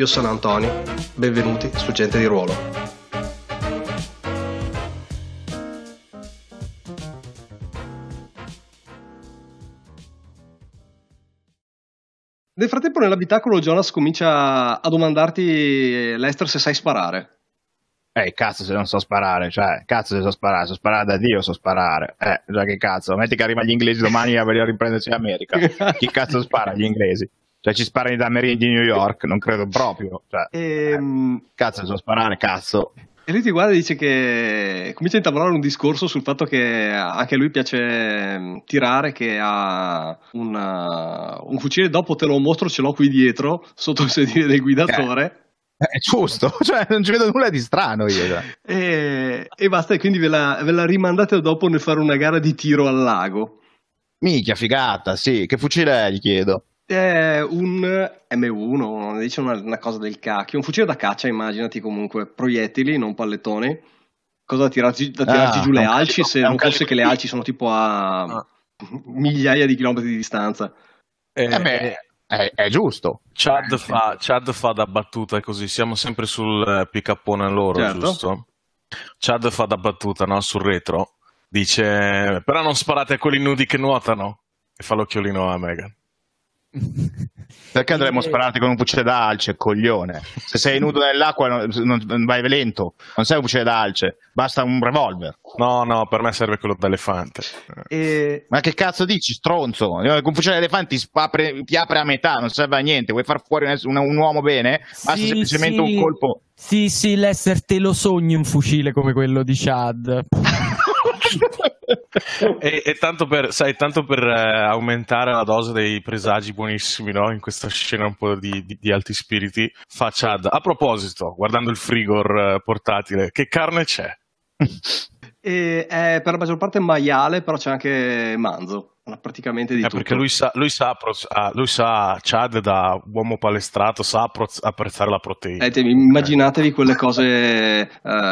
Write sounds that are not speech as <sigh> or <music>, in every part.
Io sono Antonio, benvenuti su Gente di Ruolo. Nel frattempo nell'abitacolo Jonas comincia a domandarti Lester se sai sparare. Eh, cazzo se non so sparare, cioè, cazzo se so sparare, so sparare da Dio, so sparare. Eh, già che cazzo, metti che arriva gli inglesi domani a venire a riprendersi in America. <laughs> Chi cazzo spara gli inglesi? Cioè, ci sparano i damerini di New York, non credo proprio. Cioè, Ehm, eh, cazzo, so sparare, cazzo. E lui ti guarda e dice che comincia a intavolare un discorso sul fatto che anche a lui piace ehm, tirare, che ha una- un fucile dopo te lo mostro, ce l'ho qui dietro, sotto il sedile del guidatore. Eh, È giusto, <laughs> cioè, non ci vedo nulla di strano io. cioè. E, e basta, e quindi ve la, ve la rimandate dopo nel fare una gara di tiro al lago. Minchia, figata, sì. Che fucile è, gli chiedo. È un M1, non dice una, una cosa del cacchio, un fucile da caccia, immaginati comunque, proiettili, non pallettoni. Cosa da tirarci, da tirarci Ah, giù le alci se non fosse che le alci sono tipo a Ah. migliaia di chilometri di distanza. Eh, Eh beh, è, è giusto. Chad, Eh, fa, Chad fa da battuta e così, siamo sempre sul eh, pick upone loro, Certo. giusto? Chad fa da battuta, no? Sul retro. Dice, però non sparate a quelli nudi che nuotano. E fa l'occhiolino a Megan. <laughs> Perché andremmo a spararti con un fucile da alce, coglione? Se sei <laughs> nudo nell'acqua non, non- vai lento, non sei un fucile da alce, basta un revolver. No, no, per me serve quello d'elefante. E Ma che cazzo dici, stronzo? Con un fucile da elefante ti, apre, ti apre a metà, non serve a niente. Vuoi far fuori un, un- uomo bene? Basta Sì, semplicemente sì. un colpo. Sì, sì, Lester, te lo sogni un fucile come quello di Chad. <laughs> e, e tanto per, sai, tanto per eh, aumentare la dose dei presagi buonissimi, no? In questa scena un po' di, di- di alti spiriti, fa Chad. A proposito, guardando il frigor eh, portatile, che carne c'è? <laughs> e è per la maggior parte maiale, però c'è anche manzo, praticamente di Eh, tutto. perché lui sa, lui sa, ah, lui sa, Chad da uomo palestrato, sa apprezzare la proteina. Eh, te- immaginatevi quelle cose, eh,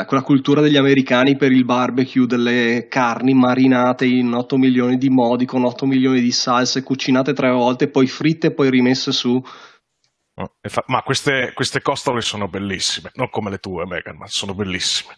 quella cultura degli americani per il barbecue, delle carni marinate in 8 milioni di modi, con 8 milioni di salse, cucinate tre volte, poi fritte e poi rimesse su. Ma queste, queste costole sono bellissime, non come le tue, Megan, ma sono bellissime.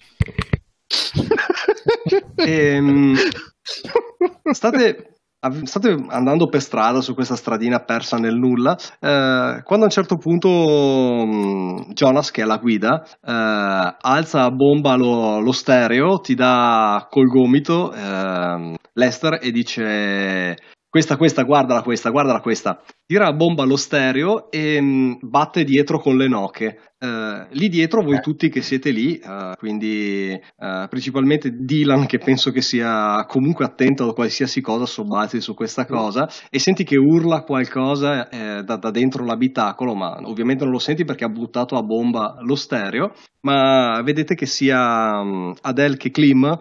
Ehm, <laughs> state, state andando per strada su questa stradina persa nel nulla, eh, quando a un certo punto mh, Jonas, che è la guida, eh, alza a bomba lo, lo stereo, ti dà col gomito ehm, Lester e dice questa, questa, guardala questa, guardala questa. Tira a bomba lo stereo e mh, batte dietro con le noche. Eh, lì dietro voi Eh. tutti che siete lì, eh, quindi eh, principalmente Dylan che penso che sia comunque attento a qualsiasi cosa sobbalzi su questa cosa e senti che urla qualcosa eh, da, da dentro l'abitacolo, ma ovviamente non lo senti perché ha buttato a bomba lo stereo, ma vedete che sia mm, Adele che Klim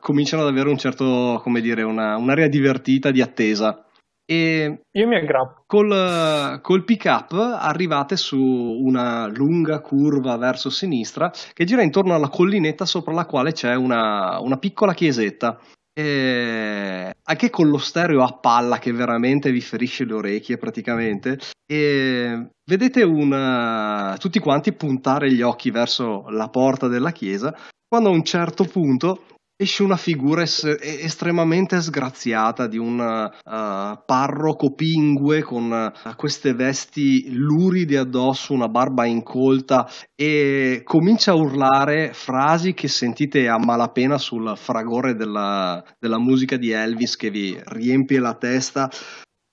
cominciano ad avere un certo, come dire, una, un'area divertita di attesa. E Io mi aggrappo. Col, col pick up arrivate su una lunga curva verso sinistra che gira intorno alla collinetta sopra la quale c'è una, una piccola chiesetta. E anche con lo stereo a palla che veramente vi ferisce le orecchie praticamente. E vedete una- tutti quanti puntare gli occhi verso la porta della chiesa quando a un certo punto esce una figura es- estremamente sgraziata di un eh, parroco pingue con eh, queste vesti luride addosso, una barba incolta e comincia a urlare frasi che sentite a malapena sul fragore della, della musica di Elvis che vi riempie la testa.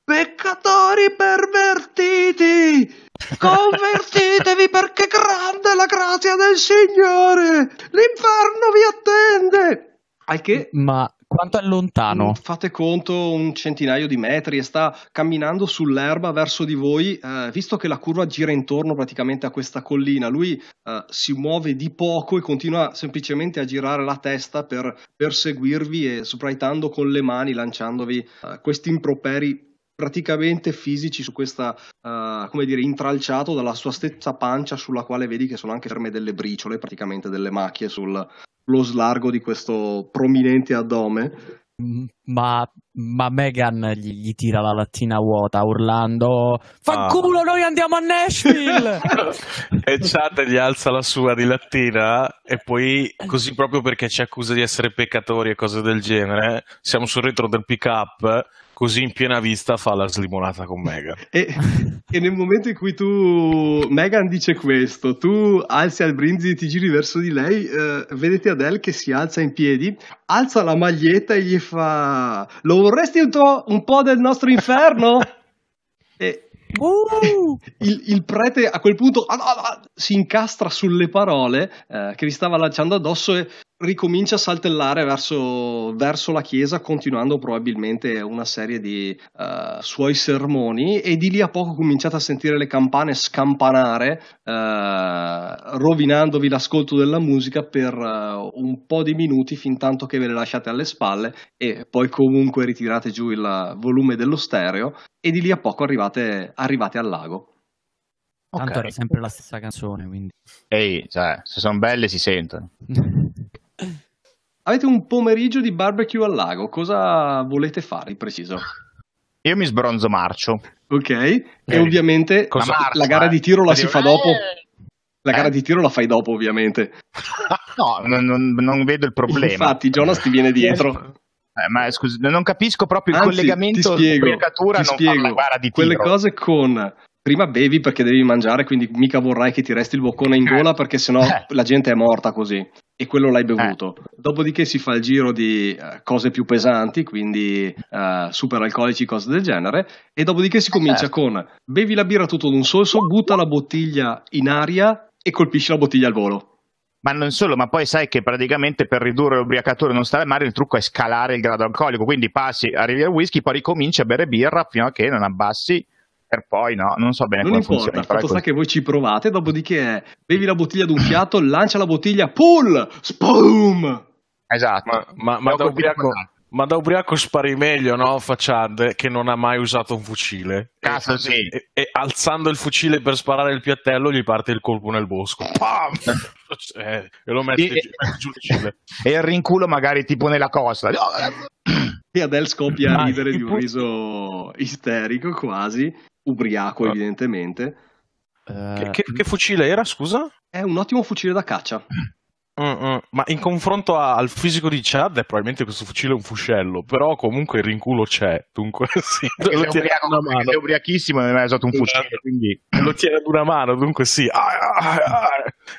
Peccatori pervertiti! Convertitevi perché grande è la grazia del Signore! L'inferno vi attende! Al che Ma quanto è lontano? Mm, Fate conto un centinaio di metri e sta camminando sull'erba verso di voi, eh, visto che la curva gira intorno praticamente a questa collina, lui eh, si muove di poco e continua semplicemente a girare la testa per perseguirvi e sbraitando con le mani, lanciandovi eh, questi improperi praticamente fisici su questa, eh, come dire, intralciato dalla sua stessa pancia sulla quale vedi che sono anche ferme delle briciole, praticamente delle macchie sul, sullo slargo di questo prominente addome. Mm, Ma, ma Megan gli, gli tira la lattina vuota urlando Fanculo, noi andiamo a Nashville! <laughs> e Chad gli alza la sua di lattina e poi così proprio perché ci accusa di essere peccatori e cose del genere siamo sul retro del pick up così in piena vista fa la slimonata con Megan E, e nel momento in cui tu, Megan dice questo, tu alzi al brindisi e ti giri verso di lei, eh, vedete Adele che si alza in piedi, alza la maglietta e gli fa: Lo vorresti un, to- un po' del nostro inferno? <laughs> e Uh! <laughs> il, il prete a quel punto ah, ah, ah, si incastra sulle parole eh, che vi stava lanciando addosso e ricomincia a saltellare verso, verso la chiesa, continuando probabilmente una serie di eh, suoi sermoni. E di lì a poco cominciate a sentire le campane scampanare, eh, rovinandovi l'ascolto della musica per eh, un po' di minuti fin tanto che ve le lasciate alle spalle e poi comunque ritirate giù il volume dello stereo e di lì a poco arrivate, arrivate al lago. Tanto era sempre la stessa canzone, quindi. Ehi, cioè, se sono belle si sentono. <laughs> Avete un pomeriggio di barbecue al lago, cosa volete fare in preciso? Io mi sbronzo marcio. Ok, e ovviamente la, marcia, la gara di tiro la eh. si fa dopo. La gara Eh? di tiro la fai dopo, ovviamente. <laughs> No, non, non- non vedo il problema. Infatti, Jonas ti viene dietro. <laughs> Eh, ma scusi, non capisco proprio il Anzi, collegamento ti spiego, ti non spiego. fa la gara di quelle tiro. cose con prima bevi perché devi mangiare, quindi mica vorrai che ti resti il boccone in Eh. gola perché sennò Eh. la gente è morta così e quello l'hai bevuto. Dopodiché si fa il giro di eh, cose più pesanti, quindi eh, super alcolici, cose del genere, e dopodiché si comincia certo. con bevi la birra tutto d'un sorso, butta la bottiglia in aria e colpisci la bottiglia al volo. Ma non solo, ma poi sai che praticamente per ridurre l'ubriacatura e non stare male il trucco è scalare il grado alcolico, quindi passi, arrivi al whisky, poi ricominci a bere birra fino a che non abbassi per poi no, non so bene Non come importa, funziona. è fatto sta che voi ci provate, dopodiché bevi la bottiglia d'un fiato, lancia la bottiglia, pull, spoom! Esatto. ma, ma- ma da ubriaco, ma da ubriaco spari meglio no Facciad che non ha mai usato un fucile Cazzo, e, sì. e- e alzando il fucile per sparare il piattello gli parte il colpo nel bosco Pam! <laughs> Eh, e lo mette, E- giù- il fucile E il rinculo magari tipo nella costa. E Adele scoppia a Ma ridere di un riso isterico quasi, ubriaco Ah. evidentemente. Eh, che, che- che fucile era scusa? È un ottimo fucile da caccia. <clears throat> Mm, mm. Ma in confronto a- al fisico di Chad, è probabilmente questo fucile è un fuscello, però comunque il rinculo c'è, dunque <laughs> sì, lo tiene ubriaco, una mano. sei ubriachissimo e non mai usato un fucile, Esatto. quindi <clears throat> lo tiene ad una mano, dunque sì, Ah, ah, ah,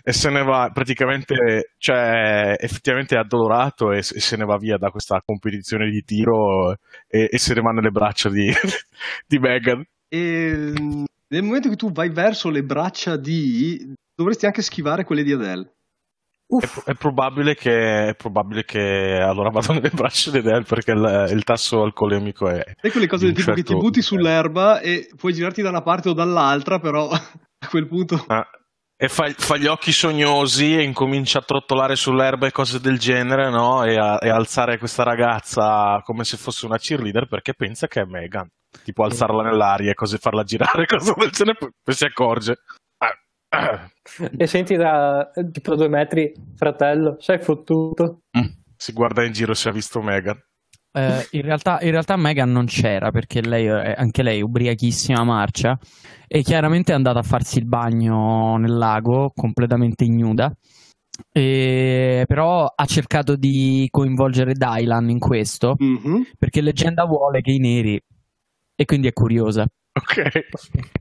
e se ne va praticamente, cioè effettivamente è addolorato e, e se ne va via da questa competizione di tiro e, e se ne va nelle braccia di, <laughs> di Megan. E nel momento che tu vai verso le braccia di... dovresti anche schivare quelle di Adele. È, è probabile che, è probabile che allora vado nelle braccia di Adele perché il, il tasso alcolemico è... Sai quelle cose del tipo che ti certo butti sull'erba e puoi girarti da una parte o dall'altra, però <laughs> a quel punto... Ah, E fa, fa gli occhi sognosi e incomincia a trottolare sull'erba e cose del genere, no? E a, e alzare questa ragazza come se fosse una cheerleader perché pensa che è Megan. Tipo alzarla nell'aria e cose, farla girare, <laughs> cose del genere, poi si accorge. E senti da tipo due metri, fratello, sei fottuto. Si guarda in giro se ha visto Megan. Eh, in, realtà, in realtà Megan non c'era perché lei, è- anche lei, ubriachissima marcia, e chiaramente è andata a farsi il bagno nel lago completamente ignuda. E, però ha cercato di coinvolgere Dylan in questo Mhm. perché leggenda vuole che i neri, e quindi è curiosa. Ok.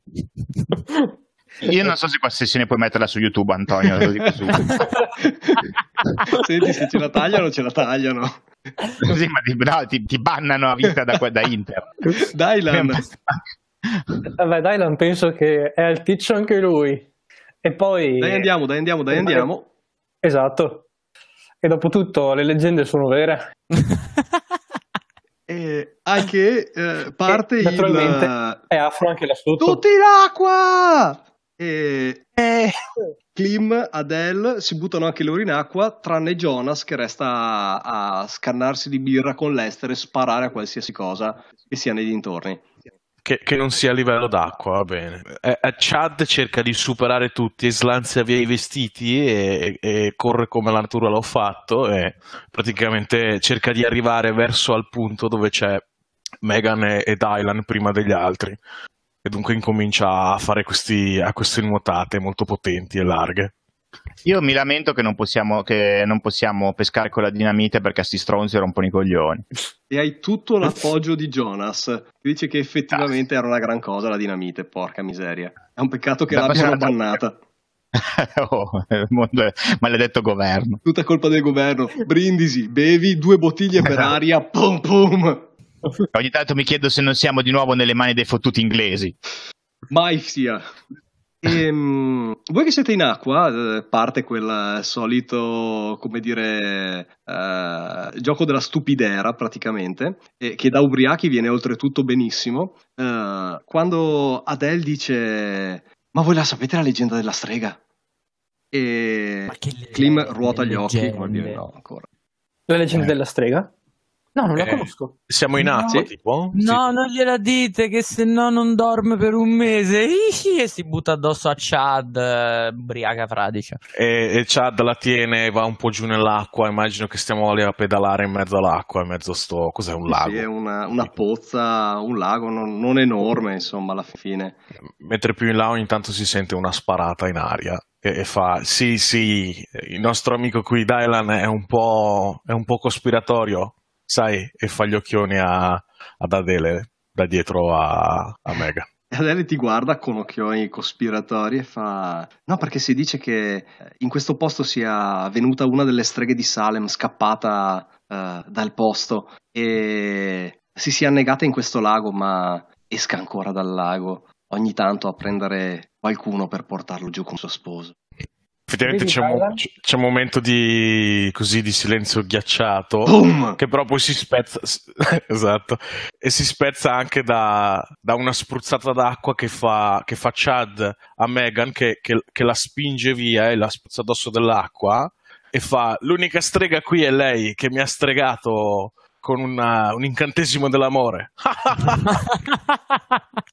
<laughs> io non so se questa sessione puoi metterla su YouTube, Antonio, lo dico subito. <laughs> Senti, se ce la tagliano, ce la tagliano. Così, ma ti, no, ti, ti bannano a vita da, da Inter. Dylan, Vabbè, Dylan penso che è alticcio anche lui. E poi... dai andiamo, dai andiamo, dai andiamo. Esatto. E dopo tutto le leggende sono vere. <laughs> E anche eh, parte E, il... naturalmente, È afro anche sotto. Tutti in acqua! E Klim, Adele si buttano anche loro in acqua, tranne Jonas che resta a, a scannarsi di birra con l'Ester e sparare a qualsiasi cosa che sia nei dintorni. Che, che non sia a livello d'acqua, va bene. Eh, eh, Chad cerca di superare tutti e slanzia via i vestiti e, e corre come la natura l'ha fatto e praticamente cerca di arrivare verso al punto dove c'è Megan e, e Dylan prima degli altri. E dunque incomincia a fare questi, a queste nuotate molto potenti e larghe. Io mi lamento che non possiamo, che non possiamo pescare con la dinamite perché a sti stronzi rompono i coglioni. E hai tutto <laughs> l'appoggio di Jonas, che dice che effettivamente era una gran cosa la dinamite, porca miseria. È un peccato che Da l'abbiano bannata. <laughs> oh, maledetto governo. Tutta colpa del governo. Brindisi, bevi due bottiglie per Esatto. aria, pum pum. <laughs> Ogni tanto mi chiedo se non siamo di nuovo nelle mani dei fottuti inglesi. Mai sia. Ehm, voi che siete in acqua, eh, parte quel solito, come dire, eh, gioco della stupidera praticamente, e che da ubriachi viene oltretutto benissimo. Eh, quando Adele dice: Ma voi la sapete la leggenda della strega? E Klim ruota gli occhi. come dire, no, ancora. La leggenda Eh. della strega? No, non la Eh. conosco. Siamo in No. acqua, Sì. tipo? No, non gliela dite che se no non dorme per un mese Ihi, e si butta addosso a Chad, eh, ubriaca fradicia. Sì. E, e Chad la tiene e va un po' giù nell'acqua. Immagino che stiamo lì a pedalare in mezzo all'acqua, in mezzo a sto. Cos'è un lago? Sì, è una, una pozza, un lago non, non enorme, insomma, alla fine. Mentre più in là ogni tanto si sente una sparata in aria e, e fa sì sì il nostro amico qui Dylan è un po', è un po' cospiratorio sai e fa gli occhioni a, ad Adele da dietro a, a Mega Adele ti guarda con occhioni cospiratori e fa: No, perché si dice che eh, in questo posto sia venuta una delle streghe di Salem, scappata eh, dal posto e si sia annegata in questo lago, ma esca ancora dal lago ogni tanto a prendere qualcuno per portarlo giù con suo sposo. Effettivamente c'è un, c'è un momento di, così, di silenzio ghiacciato Boom! che però poi si spezza <laughs> esatto e si spezza anche da, da una spruzzata d'acqua che fa, che fa Chad a Megan che, che- che la spinge via e la spruzza addosso dell'acqua e fa l'unica strega qui è lei che mi ha stregato con una- un incantesimo dell'amore <laughs>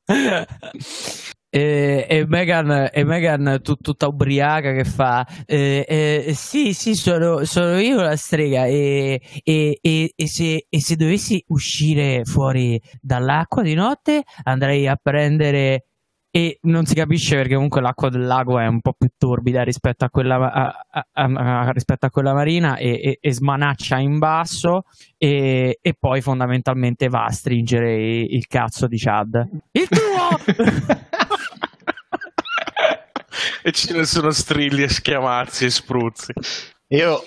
<laughs> E, e Megan, e Meghan tut- tutta ubriaca che fa eh, eh, sì sì sono, sono io la strega. E, e- se, e se dovessi uscire fuori dall'acqua di notte andrei a prendere e non si capisce perché comunque l'acqua del lago è un po' più torbida rispetto a quella, a- a- a- rispetto a quella marina e, smanaccia in basso e, e poi fondamentalmente va a stringere i- il cazzo di Chad. <laughs> Il tuo <laughs> <laughs> e ce ne sono strilli e schiamazzi e spruzzi Io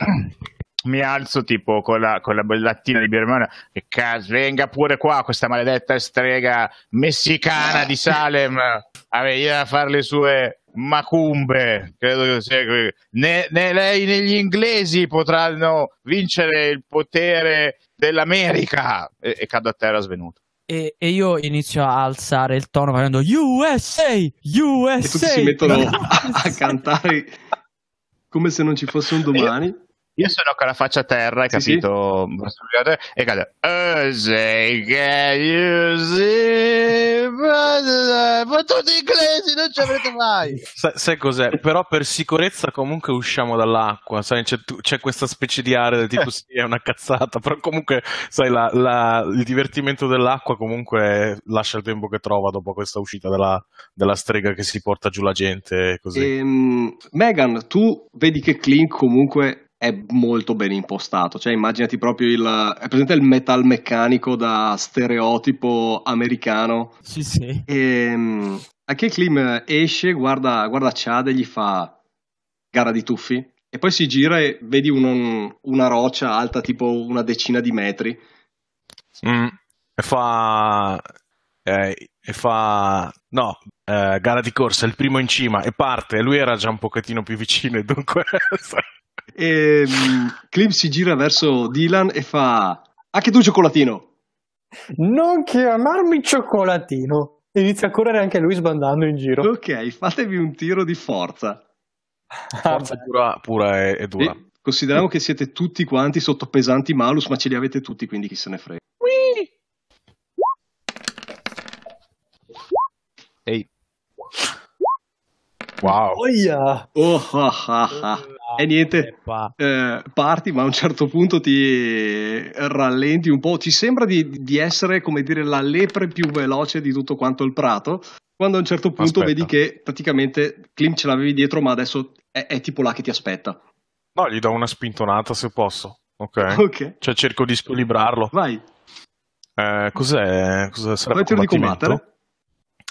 mi alzo tipo con la, con la bollattina di birmana che cazzo, venga pure qua questa maledetta strega messicana di Salem a venire a fare le sue macumbe. Credo che sia né, né lei né gli inglesi potranno vincere il potere dell'America. E, e cado a terra svenuto. E, e io inizio a alzare il tono facendo USA, USA. E tutti si mettono a, <laughs> a cantare come se non ci fosse un domani. Io sono con la faccia a terra, hai Sì, capito? E cade. Oh, say, can you see? Ma tutti inglesi, non ci avrete mai. Sai, sai cos'è? Però per sicurezza comunque usciamo dall'acqua, sai, c'è, tu- c'è questa specie di area del tipo <laughs> sì, è una cazzata, però comunque, sai, la- la- il divertimento dell'acqua comunque lascia il tempo che trova dopo questa uscita della, della strega che si porta giù la gente così. Ehm, Megan, tu vedi che Clink comunque è molto ben impostato, cioè immaginati proprio il, è presente il metal meccanico da stereotipo americano? Sì, sì. e anche Klim esce, guarda, guarda Chad e gli fa gara di tuffi. E poi si gira e vedi un- una roccia alta tipo una decina di metri. Mm, e fa... eh, e fa... No, eh, gara di corsa, il primo in cima e parte, lui era già un pochettino più vicino e dunque... <laughs> e mm, Klim si gira verso Dylan e fa anche tu cioccolatino Non chiamarmi cioccolatino. Inizia a correre anche lui sbandando in giro. Ok, fatevi un tiro di forza. Forza pura, pura e, e dura. E consideriamo che siete tutti quanti sotto pesanti malus, ma ce li avete tutti, quindi chi se ne frega. Ehi, Wow. Oia! Oh, ah, ah, ah. E niente, Qua. eh, parti, ma a un certo punto ti rallenti un po'. Ti sembra di, di essere, come dire, la lepre più veloce di tutto quanto il prato. Quando a un certo punto Aspetta. vedi che praticamente Klim ce l'avevi dietro, ma adesso è, è tipo là che ti aspetta. No, gli do una spintonata se posso. Ok. <laughs> Ok, Cioè cerco di squilibrarlo. vai. Eh, cos'è? Cosa sarebbe combattere.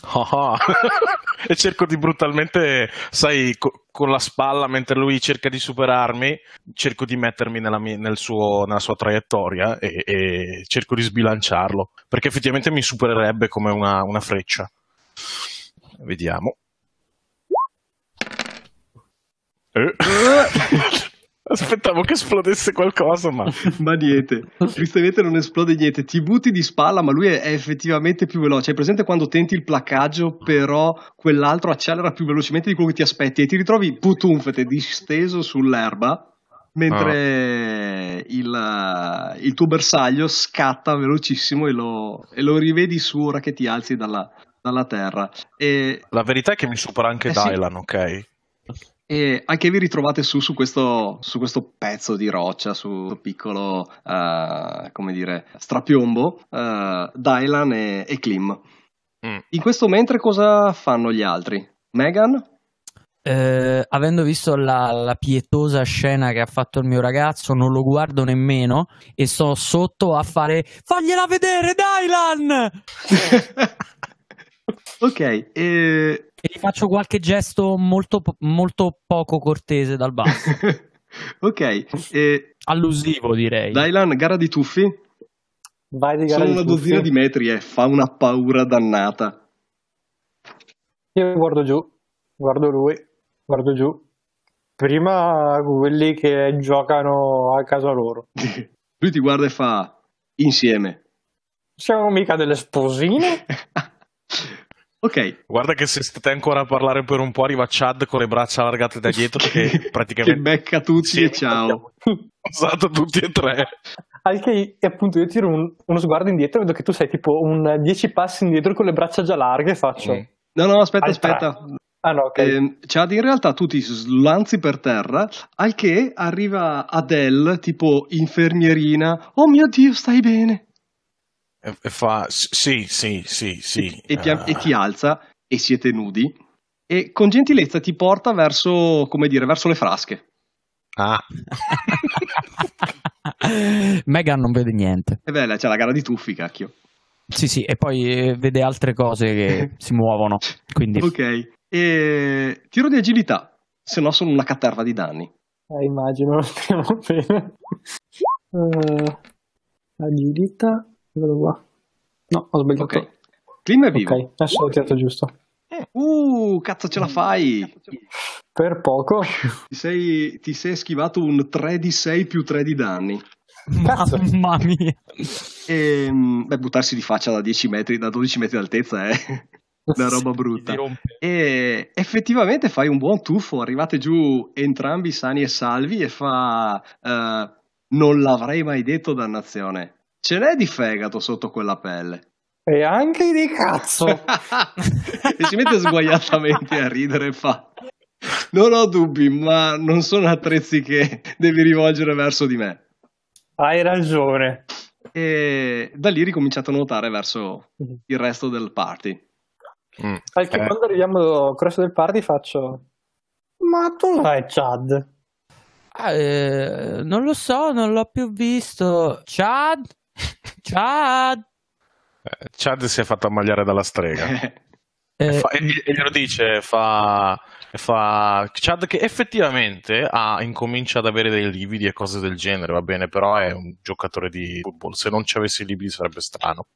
Ah, ah. <laughs> e cerco di brutalmente, sai, co- con la spalla mentre lui cerca di superarmi, cerco di mettermi nella, mia- nel suo- nella sua traiettoria e, e cerco di sbilanciarlo, perché effettivamente mi supererebbe come una, una freccia. Vediamo. Eh. <laughs> <laughs> Aspettavo che esplodesse qualcosa, ma <laughs> Ma niente, tristemente non esplode niente. Ti butti di spalla, ma lui è, effettivamente più veloce. Hai presente quando tenti il placcaggio, però quell'altro accelera più velocemente di quello che ti aspetti e ti ritrovi putunfete disteso sull'erba. Mentre il, il tuo bersaglio scatta velocissimo e lo, e lo rivedi su ora che ti alzi dalla, dalla terra. E la verità è che mi supera anche Eh sì. Dylan, ok? E anche vi ritrovate su, su, questo, su questo pezzo di roccia, su questo piccolo, eh, come dire, strapiombo, eh, Dylan e, e Klim. Mm. In questo mentre cosa fanno gli altri? Megan? Eh, avendo visto la, la pietosa scena che ha fatto il mio ragazzo, non lo guardo nemmeno e sto sotto a fare fagliela vedere, Dylan! <laughs> ok, e... E gli faccio qualche gesto molto, molto poco cortese dal basso. <laughs> ok, e Allusivo, direi. Dylan, gara di tuffi? Vai di gara Sono di una tuffi. dozzina di metri e fa una paura dannata. Io guardo giù, guardo lui, guardo giù. Prima quelli che giocano a casa loro. <laughs> Lui ti guarda e fa insieme. Siamo mica delle sposine? <laughs> ok, Guarda che se state ancora a parlare per un po' arriva Chad con le braccia allargate da dietro che <laughs> che praticamente becca tutti Sì, e ciao. <laughs> usato tutti e tre. Al che e appunto io tiro un- uno sguardo indietro e vedo che tu sei tipo un 10 passi indietro con le braccia già larghe e faccio... Mm. No, no, aspetta, Al tre. aspetta. Ah no, ok. Ehm, Chad, in realtà tu ti slanzi per terra, al che arriva Adele, tipo infermierina. Oh mio Dio, stai bene? E, e fa sì, sì, sì, sì. E, ti, eh, e ti alza, e siete nudi, e con gentilezza ti porta verso, come dire, verso le frasche. ah, <laughs> Megan non vede niente. E bella, c'è la gara di tuffi, cacchio. Sì, sì, e poi eh, vede altre cose che <laughs> si muovono. Quindi Ok, e tiro di agilità, se no sono una caterva di danni. Eh, immagino, <laughs> speriamo bene. Eh, agilità, eccolo qua. No, ho sbagliato. Ok, Klim è vivo. Ok, adesso l'ho tirato giusto. Uh, cazzo ce la fai! Per poco. Ti sei, ti sei schivato un 3 di 6 più 3 di danni. Cazzo. mamma mia. E, mm, beh, buttarsi di faccia da 10 metri, da 12 metri d'altezza è una roba brutta. E effettivamente fai un buon tuffo, arrivate giù entrambi sani e salvi e fa... eh, non l'avrei mai detto, dannazione. Ce n'è di fegato sotto quella pelle. E anche di cazzo. <laughs> e si mette sguaiatamente a ridere e fa... Non ho dubbi, ma non sono attrezzi che devi rivolgere verso di me. Hai ragione. E da lì ricominciate a nuotare verso il resto del party. mm. Al che Eh, quando arriviamo al resto del party faccio... Ma tu sai Chad? Ah, eh, non lo so, non l'ho più visto. Chad? Chad? eh, Chad si è fatto ammagliare dalla strega. <laughs> Eh, E, fa- e- e glielo dice, fa, e fa Chad che effettivamente ha, incomincia ad avere dei lividi e cose del genere, va bene, però è un giocatore di football, se non ci avessi i lividi sarebbe strano.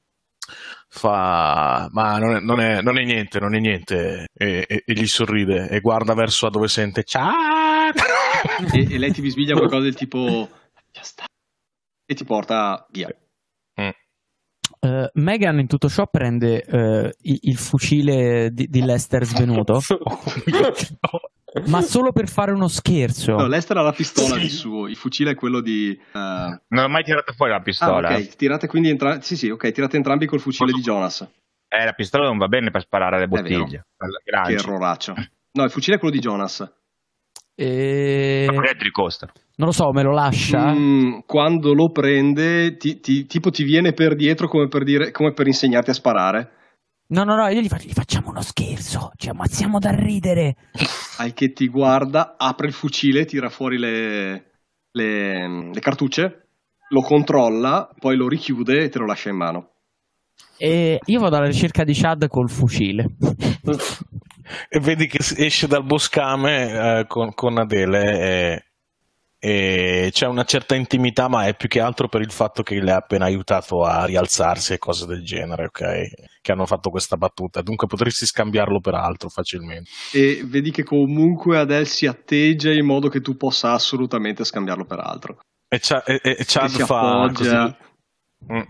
Fa, ma non è, non è- non è niente, non è niente, e, e- e gli sorride e guarda verso a dove sente Chad. <laughs> e, e lei ti bisbiglia qualcosa del tipo <laughs> e ti porta via. Megan in tutto ciò prende eh, il, il fucile di, di Lester svenuto, <laughs> ma solo per fare uno scherzo. No, Lester ha la pistola Sì. di suo, il fucile è quello di... eh, Non ho mai tirato fuori la Ah, pistola. ok, tirate quindi entrambi... Sì, sì, ok, tirate entrambi col fucile di Jonas. Eh, la pistola non va bene per sparare alle bottiglie. Che erroraccio. No, il fucile è quello di Jonas. E... Ma quelli costano. Non lo so, me lo lascia? Mm, quando lo prende, ti, ti- tipo ti viene per dietro come per, dire, come per insegnarti a sparare. No, no, no, io gli, faccio- gli facciamo uno scherzo, ci ammazziamo da ridere. Al che ti guarda, apre il fucile, tira fuori le, le- le cartucce, lo controlla, poi lo richiude e te lo lascia in mano. E io vado alla ricerca di Chad col fucile. <laughs> E vedi che esce dal boscame eh, con, con Adele e, e c'è una certa intimità, ma è più che altro per il fatto che le ha appena aiutato a rialzarsi e cose del genere, ok? Che hanno fatto questa battuta. Dunque potresti scambiarlo per altro facilmente. E vedi che comunque Adele si atteggia in modo che tu possa assolutamente scambiarlo per altro. E, Cha- e- e Chad E fa così, mm,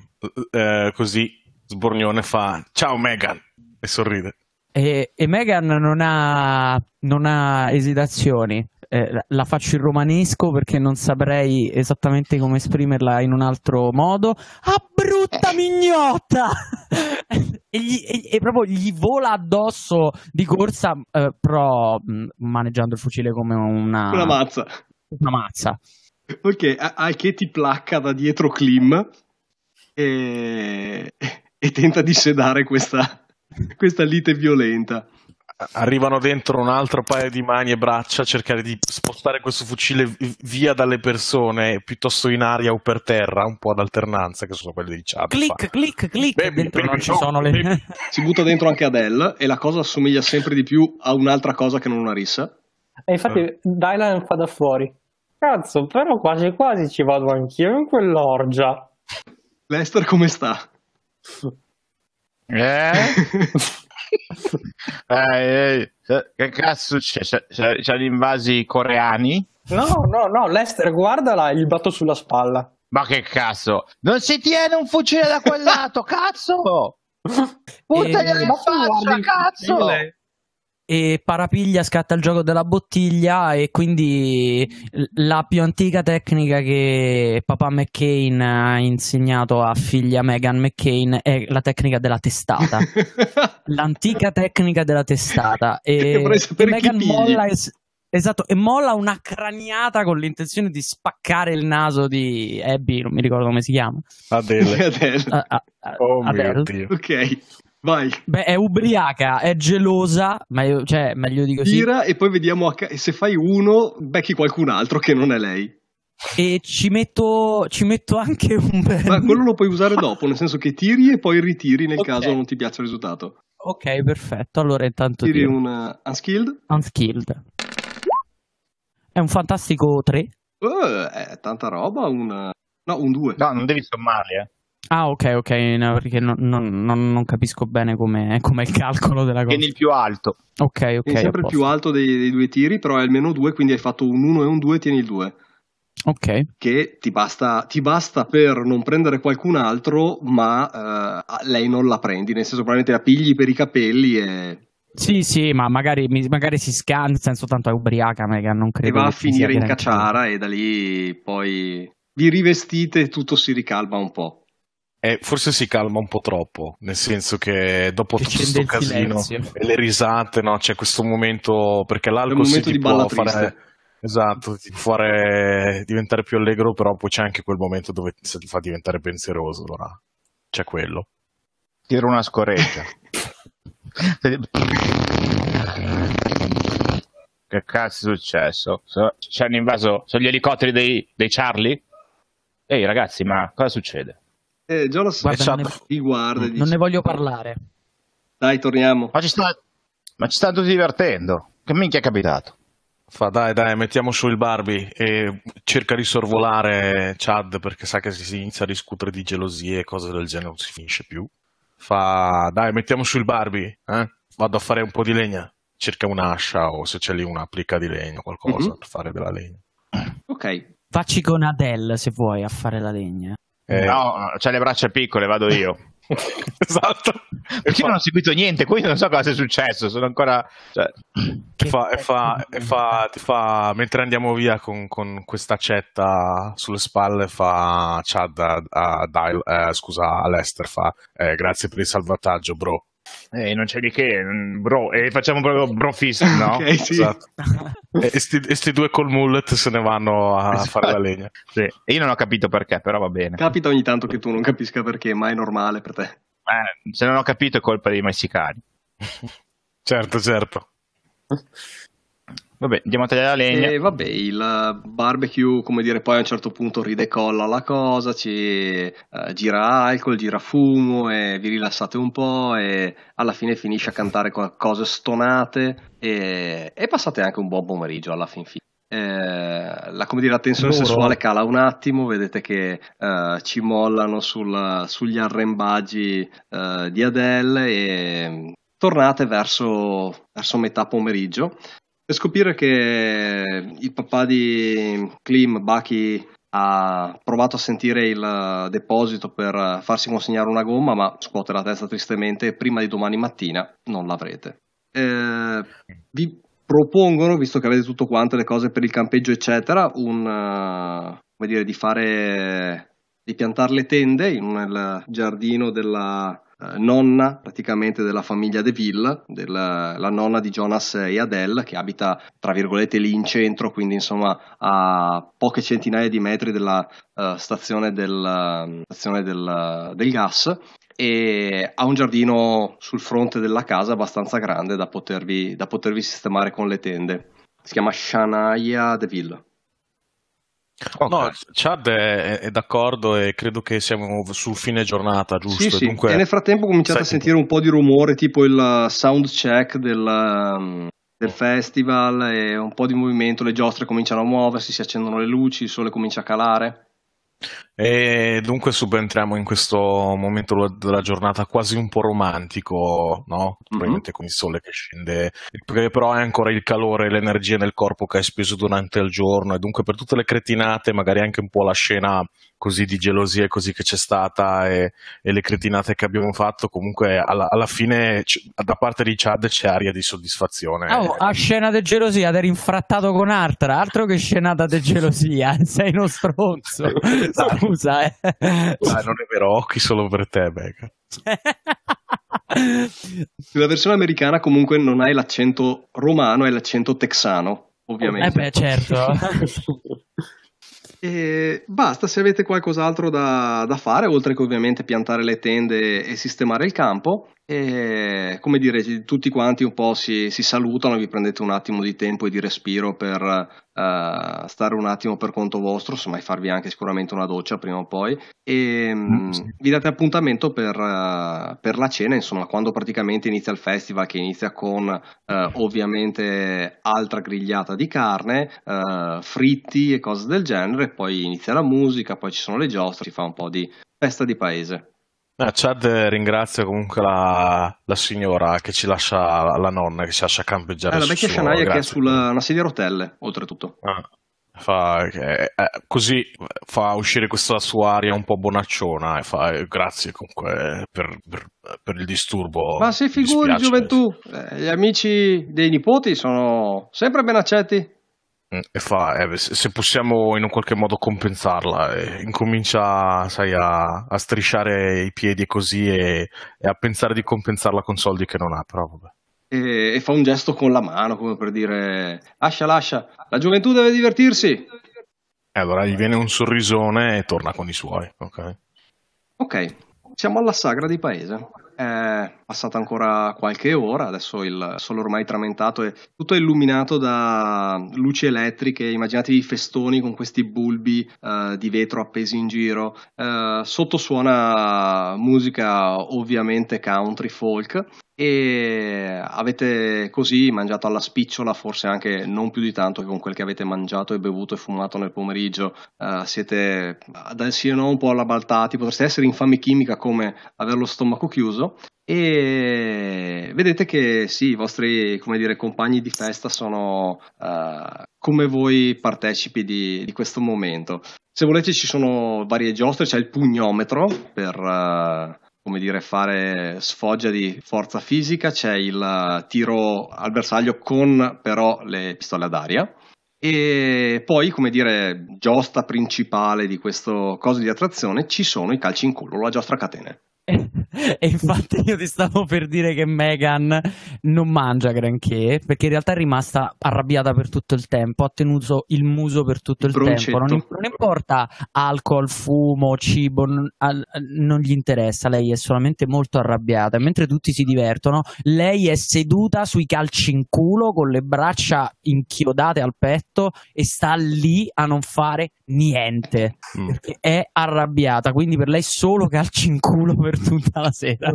eh, così, sbornione fa ciao Megan e sorride. E, e Megan non ha, non ha esitazioni. Eh, la- faccio in romanesco perché non saprei esattamente come esprimerla in un altro modo. Ah, brutta mignotta! <laughs> e, gli- e- e proprio gli vola addosso di corsa, eh, però mh, maneggiando il fucile come una, Una mazza. una mazza. Ok, al che ti placca da dietro Klim e, e tenta di sedare questa, questa lite violenta. Arrivano dentro un altro paio di mani e braccia a cercare di spostare questo fucile vi- via dalle persone, piuttosto in aria o per terra, un po' ad alternanza, che sono quelli di Chad. Clic, fa. clic, clic. Baby, Dentro baby, non ci no, sono le. <laughs> Si butta dentro anche Adele e la cosa assomiglia sempre di più a un'altra cosa che non una rissa. E infatti Dylan fa da fuori. Cazzo, però quasi quasi ci vado anch'io in quell'orgia. Lester come sta? Eh? <laughs> Eh, eh, che cazzo c'è? C'è, c'è, c'è gli invasi coreani? No, no, no, Lester, guardala gli batto sulla spalla. Ma che cazzo? Non si tiene un fucile da quel lato, cazzo! <laughs> Buttaglielo Eh, tu faccia, guardi cazzo! fucile? E Parapiglia scatta il gioco della bottiglia e quindi la più antica tecnica che papà McCain ha insegnato a figlia Megan McCain è la tecnica della testata. <laughs> L'antica tecnica della testata. E, e pigli. molla, es- esatto, e molla una craniata con l'intenzione di spaccare il naso di Abby, non mi ricordo come si chiama. Adele. Adele. <laughs> A- a- a- Oh Adele. mio Dio. Ok, vai. Beh, è ubriaca, è gelosa, ma io, cioè, meglio di così. Tira e poi vediamo ca- e se fai uno, becchi qualcun altro che non è lei. E ci metto, ci metto anche un bel... Ma quello lo puoi usare dopo, nel senso che tiri e poi ritiri nel Ok. caso non ti piace il risultato. Ok, perfetto. Allora intanto Tiri tiro. un uh, unskilled. Unskilled. È un fantastico 3. Oh, è tanta roba, un... No, un 2. No, non devi sommarli, eh. Ah, ok, ok, no, perché non, non- non- capisco bene com'è, com'è il calcolo della cosa. Tieni il più alto. Ok, ok. Tieni sempre il più alto dei, dei due tiri, però è almeno due, quindi hai fatto un 1 e un 2, tieni il 2. Ok. Che ti basta, ti basta per non prendere qualcun altro, ma eh, lei non la prendi, nel senso probabilmente la pigli per i capelli e, Sì, sì, ma magari, magari si scansa, nel senso tanto è ubriaca, Megan, non e credo va a finire in cacciara e da lì poi vi rivestite e tutto si ricalma un po'. E forse si calma un po' troppo, nel senso che dopo Che tutto questo casino silenzio. e le risate, no? C'è questo momento perché l'alcol momento ti può fare esatto, ti può fare diventare più allegro, però poi c'è anche quel momento dove ti fa diventare pensieroso, allora c'è quello. Tiro una scoreggia. <laughs> che cazzo è successo? So- Ci hanno invaso. Sono gli elicotteri dei, dei Charlie? Ehi ragazzi, ma cosa succede? E Jonas Guarda, non ne, guarda dice, non ne voglio parlare. dai torniamo. Ma ci, sta... ma ci stanno tutti divertendo. Che minchia è capitato? Fa dai dai, mettiamo su il Barbie e cerca di sorvolare Chad perché sa che se si inizia a discutere di gelosie e cose del genere non si finisce più. Fa dai, mettiamo su il Barbie, eh? Vado a fare un po' di legna. Cerca un'ascia o se c'è lì una plica di legno, qualcosa Mhm. per fare della legna. Ok, Facci con Adele se vuoi a fare la legna. Eh, No, c'ha le braccia piccole, vado io. <laughs> esatto. Perché non ho seguito niente, quindi non so cosa è successo, sono ancora... Cioè... E fa, e fa, e fa, ti fa, mentre andiamo via con, con questa accetta sulle spalle, fa Chad a, a Dial, eh, scusa, a Lester, fa eh, grazie per il salvataggio, bro. Eh, non c'è di che, bro, e facciamo proprio bro fist, no? <laughs> Ok, sì. Esatto. <laughs> e, sti, e sti due col mullet se ne vanno a Esatto. fare la legna. Sì. E io non ho capito perché, però va bene. Capita ogni tanto che tu non capisca perché, ma è normale per te. Eh, se non ho capito è colpa dei messicani. Certo, certo. <laughs> Vabbè, andiamo a tagliare la legna. E vabbè, il barbecue, come dire, poi a un certo punto ridecolla la cosa, ci eh, gira alcol, gira fumo e vi rilassate un po' e alla fine finisce a cantare co- cose stonate e, e passate anche un buon pomeriggio alla fin fine. Eh, la, come dire, la tensione Loro. sessuale cala un attimo, vedete che eh, ci mollano sul- sugli arrembaggi eh, di Adele e tornate verso, verso metà pomeriggio per scoprire che il papà di Klim, Bucky, ha provato a sentire il deposito per farsi consegnare una gomma, ma scuote la testa tristemente e prima di domani mattina non l'avrete. Eh, vi propongono, visto che avete tutto quanto le cose per il campeggio, eccetera, un, eh, come dire, di fare di piantare le tende nel giardino della eh, nonna praticamente della famiglia De Ville, della, la nonna di Jonas e Adele, che abita tra virgolette lì in centro, quindi insomma a poche centinaia di metri dalla eh, stazione, del, stazione del, del gas e ha un giardino sul fronte della casa abbastanza grande da potervi, da potervi sistemare con le tende. Si chiama Shania De Ville. Ok. No, Chad è, è d'accordo e credo che siamo sul fine giornata, giusto? Sì, sì. Dunque, E nel frattempo cominciate a sentire un po' di rumore, tipo il sound check del, um, del festival e un po' di movimento, le giostre cominciano a muoversi, si accendono le luci, il sole comincia a calare. E dunque subentriamo in questo momento della giornata quasi un po' romantico, no? Probabilmente con il sole che scende, però è ancora il calore e l'energia nel corpo che hai speso durante il giorno e dunque per tutte le cretinate, magari anche un po' la scena così di gelosia e così che c'è stata e, e le cretinate che abbiamo fatto, comunque alla, alla fine c- da parte di Chad c'è aria di soddisfazione. Oh, a scena di gelosia, ti eri infrattato con Artra, altro che scenata di gelosia, <laughs> sei uno stronzo. <laughs> Scusa, eh. Dai, non è vero, occhi solo per te, Becca. <laughs> La versione americana comunque non hai l'accento romano, hai l'accento texano, Eh ovviamente. beh, certo. E basta, se avete qualcos'altro da, da fare, oltre che ovviamente piantare le tende e sistemare il campo, e come dire, tutti quanti un po' si, si salutano, vi prendete un attimo di tempo e di respiro per eh, stare un attimo per conto vostro, insomma, e farvi anche sicuramente una doccia prima o poi, e mm, vi date appuntamento per, eh, per la cena, insomma, quando praticamente inizia il festival, che inizia con eh, ovviamente altra grigliata di carne, fritti e cose del genere, poi inizia la musica, poi ci sono le giostre, si fa un po' di festa di paese. Ah, Chad ringrazia comunque la, la signora che ci lascia, la nonna che ci lascia campeggiare Eh, la vecchia Shania che è sulla sedia a rotelle, oltretutto. Ah, fa, eh, eh, così fa uscire questa sua aria un po' bonacciona e fa eh, grazie comunque per, per- per il disturbo. Ma se Mi figuri, gioventù, eh, gli amici dei nipoti sono sempre ben accetti. Mm, E fa, eh, se possiamo in un qualche modo compensarla, eh, incomincia, sai, a, a strisciare i piedi così e, e a pensare di compensarla con soldi che non ha, però vabbè. E, e fa un gesto con la mano come per dire lascia, lascia, la gioventù deve divertirsi. E allora gli viene un sorrisone e torna con i suoi, ok? Ok, siamo alla sagra di paese. È passata ancora qualche ora, adesso il sole ormai tramentato e tutto è illuminato da luci elettriche. Immaginatevi i festoni con questi bulbi eh, di vetro appesi in giro. Eh, sotto suona musica ovviamente country folk e avete così mangiato alla spicciola, forse anche non più di tanto che con quel che avete mangiato e bevuto e fumato nel pomeriggio. Eh, siete adesso no, un po' allabaltati, potreste essere infami chimica come avere lo stomaco chiuso. E vedete che sì, i vostri come dire, compagni di festa sono eh, come voi partecipi di, di questo momento. Se volete ci sono varie giostre, c'è il pugnometro per, eh, come dire, fare sfoggia di forza fisica, c'è il tiro al bersaglio con però le pistole ad aria. E poi, come dire, giostra principale di questo coso di attrazione ci sono i calci in culo, la giostra catene. <laughs> e infatti io ti stavo per dire che Megan non mangia granché perché in realtà è rimasta arrabbiata per tutto il tempo, ha tenuto il muso per tutto il Broncetto. tempo. Non, non importa alcol, fumo, cibo, non, al- non gli interessa, lei è solamente molto arrabbiata. E mentre tutti si divertono, lei è seduta sui calci in culo con le braccia inchiodate al petto e sta lì a non fare niente Mm. perché è arrabbiata. Quindi per lei solo calci in culo per tutta la sera.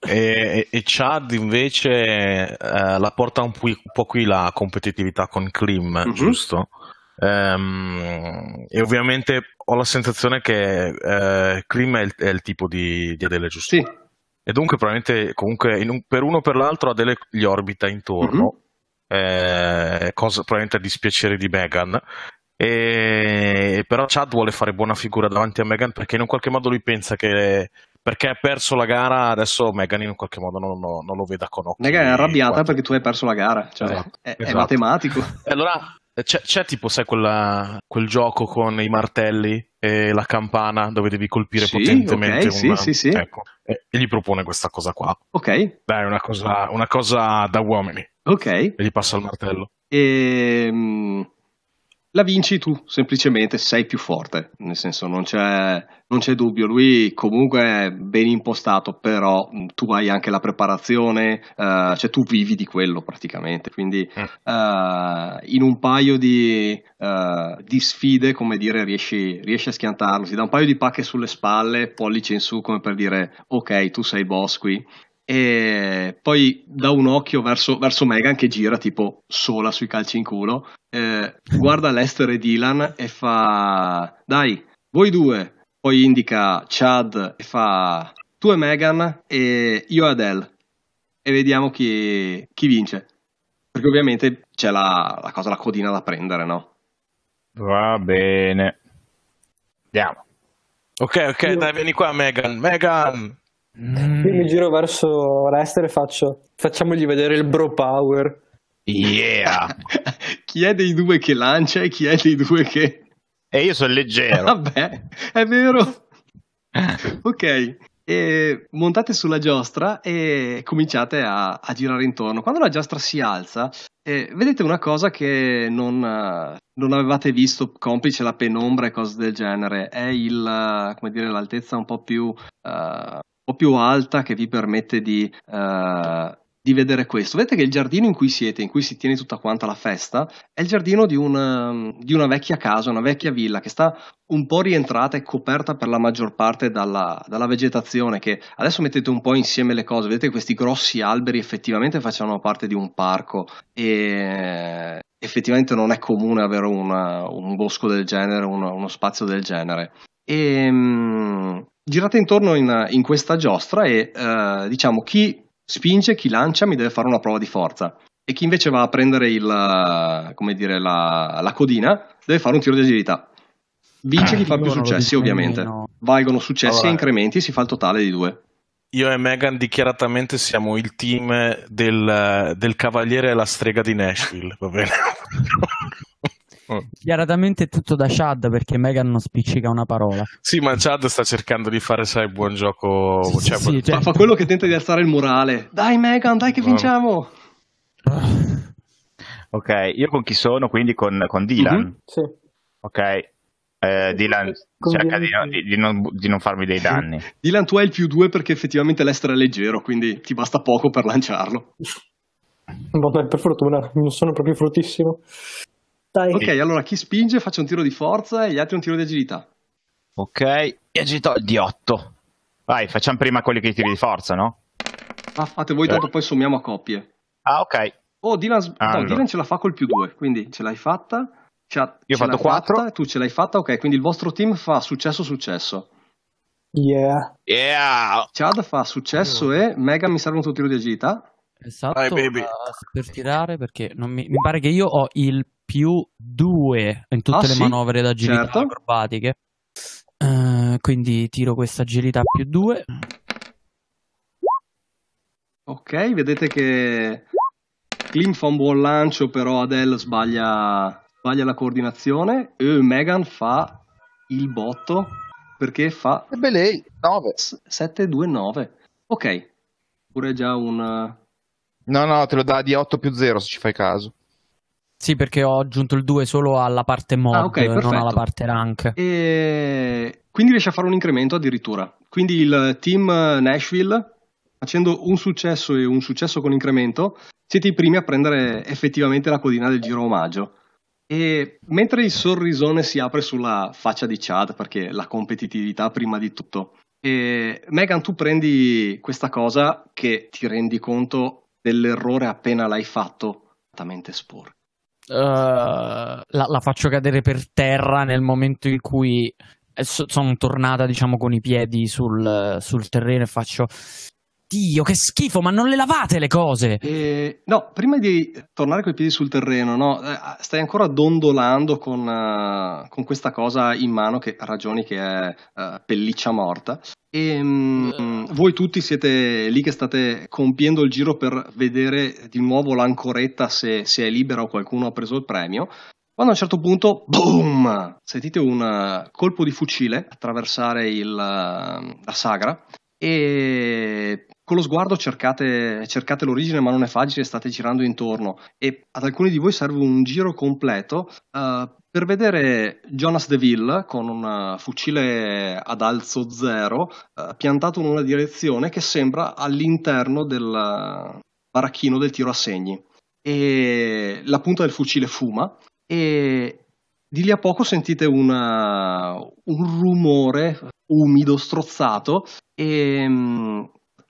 E, e- Chad invece eh, la porta un, pu- un po' qui la competitività con Klim, Mhm. giusto? Ehm, e ovviamente ho la sensazione che eh, Klim è il, è il tipo di, di Adele, giusto? Sì, E dunque probabilmente comunque in un- per uno o per l'altro Adele gli orbita intorno, eh, cosa probabilmente a dispiacere di Megan. E, però Chad vuole fare buona figura davanti a Megan perché in un qualche modo lui pensa che perché ha perso la gara adesso Megan in un qualche modo non, non- non lo veda con occhi Megan è arrabbiata quattro. perché tu hai perso la gara, cioè, Esatto, è, è esatto. matematico. <laughs> E allora c'è, c'è tipo sai quella- quel gioco con i martelli e la campana dove devi colpire Sì, potentemente ok, sì, una- sì, sì. ecco, e, e gli propone questa cosa qua Ok, dai una cosa, una cosa da uomini ok. e gli passa il martello E mm, la vinci tu, semplicemente sei più forte, nel senso non c'è, non c'è dubbio, lui comunque è ben impostato, però mm, tu hai anche la preparazione, eh, cioè tu vivi di quello praticamente, quindi eh, in un paio di, eh, di sfide, come dire, riesci, riesci a schiantarlo, ti dà un paio di pacche sulle spalle, pollice in su come per dire ok, tu sei boss qui, e poi dà un occhio verso, verso Megan che gira tipo sola sui calci in culo, eh, guarda Lester e Dylan e fa dai, voi due, poi indica Chad e fa tu e Megan e io e Adele e vediamo chi, chi vince. Perché ovviamente c'è la, la cosa, la codina da prendere, no? Va bene. Andiamo. ok ok Io- dai vieni qua Megan Megan Mm. Io mi giro verso Lester e faccio, facciamogli vedere il bro power. Yeah! <laughs> chi è dei due che lancia e chi è dei due che... e io sono leggero. <laughs> Vabbè, è vero. <laughs> Ok, e montate sulla giostra e cominciate a, a girare intorno. Quando la giostra si alza, eh, vedete una cosa che non, eh, non avevate visto, complice la penombra e cose del genere. È il, eh, come dire, l'altezza un po' più, eh, un po' più alta che vi permette di, eh, di vedere questo. Vedete che il giardino in cui siete, in cui si tiene tutta quanta la festa, è il giardino di una, di una vecchia casa, una vecchia villa che sta un po' rientrata e coperta per la maggior parte dalla, dalla vegetazione che adesso mettete un po' insieme le cose, vedete questi grossi alberi effettivamente facevano parte di un parco e effettivamente non è comune avere una- un bosco del genere, uno, uno spazio del genere. E, mm, girate intorno in, in questa giostra e eh, diciamo chi spinge, chi lancia mi deve fare una prova di forza e chi invece va a prendere il, come dire, la, la codina deve fare un tiro di agilità. Vince chi fa più successi, ovviamente. Valgono successi Allora- e incrementi, si fa il totale di due. io e Megan dichiaratamente siamo il team del, del cavaliere e la strega di Nashville va bene <laughs> Chiaramente è tutto da Chad perché Megan non spiccica una parola. Sì, ma Chad sta cercando di fare, sai, buon gioco. Sì, cioè, sì, Fa, cioè- fa quello che tenta di alzare il morale. Dai Megan, dai che vinciamo! <laughs> Ok, io con chi sono? Quindi con, con Dylan. Mhm. Sì. Ok. Eh, Dylan cerca di, non- di- di non, di non farmi dei danni. Dylan, tu hai il più due perché effettivamente l'estero è leggero, quindi ti basta poco per lanciarlo. Vabbè, per fortuna, non sono proprio fortissimo. Dai. Ok, allora chi spinge faccia un tiro di forza e gli altri un tiro di agilità. Ok, e agito di 8. Vai, facciamo prima quelli che tiri di forza, no? Ah, fate voi, tanto poi sommiamo a coppie. Ah, ok. Oh, Dylan, no, Allora. Dylan ce la fa col più due, quindi ce l'hai fatta. Ce ha- Io ho fatto l'hai quattro. fatta, tu ce l'hai fatta, ok, quindi il vostro team fa successo successo. Yeah. Yeah! Chad fa successo e Mega mi serve un tuo tiro di agilità. Esatto, Vai, baby. eh, per tirare perché non mi, mi pare che io ho il più 2 in tutte Ah, le sì? manovre d'agilità Certo. acrobatiche. Eh, quindi tiro questa agilità più 2. Ok, vedete che Klim fa un buon lancio, però Adele sbaglia, sbaglia la coordinazione e Megan fa il botto perché fa Ebbe lei, 9. 7-2-9. Ok, pure già un... No, no, te lo dà di 8 più 0 se ci fai caso. Sì, perché ho aggiunto il 2 solo alla parte mod, Ah, ok, non alla parte rank. E quindi riesce a fare un incremento addirittura. Quindi il team Nashville, facendo un successo e un successo con incremento, siete i primi a prendere effettivamente la codina del giro omaggio. E mentre il sorrisone si apre sulla faccia di Chad, perché la competitività prima di tutto, e Megan, tu prendi questa cosa che ti rendi conto dell'errore appena l'hai fatto, esattamente sporco. Uh, la, la faccio cadere per terra nel momento in cui eh, so- sono tornata, diciamo, con i piedi sul, sul terreno e faccio. Dio, che schifo, ma non le lavate le cose! E, no, prima di tornare coi piedi sul terreno, no, eh, stai ancora dondolando con, eh, con questa cosa in mano che ragioni che è eh, pelliccia morta. E mm, voi tutti siete lì che state compiendo il giro per vedere di nuovo l'ancoretta se, se è libera o qualcuno ha preso il premio. Quando a un certo punto, boom, sentite un eh, colpo di fucile attraversare il, eh, la sagra e con lo sguardo cercate, cercate l'origine, ma non è facile, state girando intorno. E ad alcuni di voi serve un giro completo eh, per vedere Jonas DeVille con un eh, fucile ad alzo zero eh, piantato in una direzione che sembra all'interno del eh, baracchino del tiro a segni. E la punta del fucile fuma e di lì a poco sentite una- un rumore umido, strozzato e mm,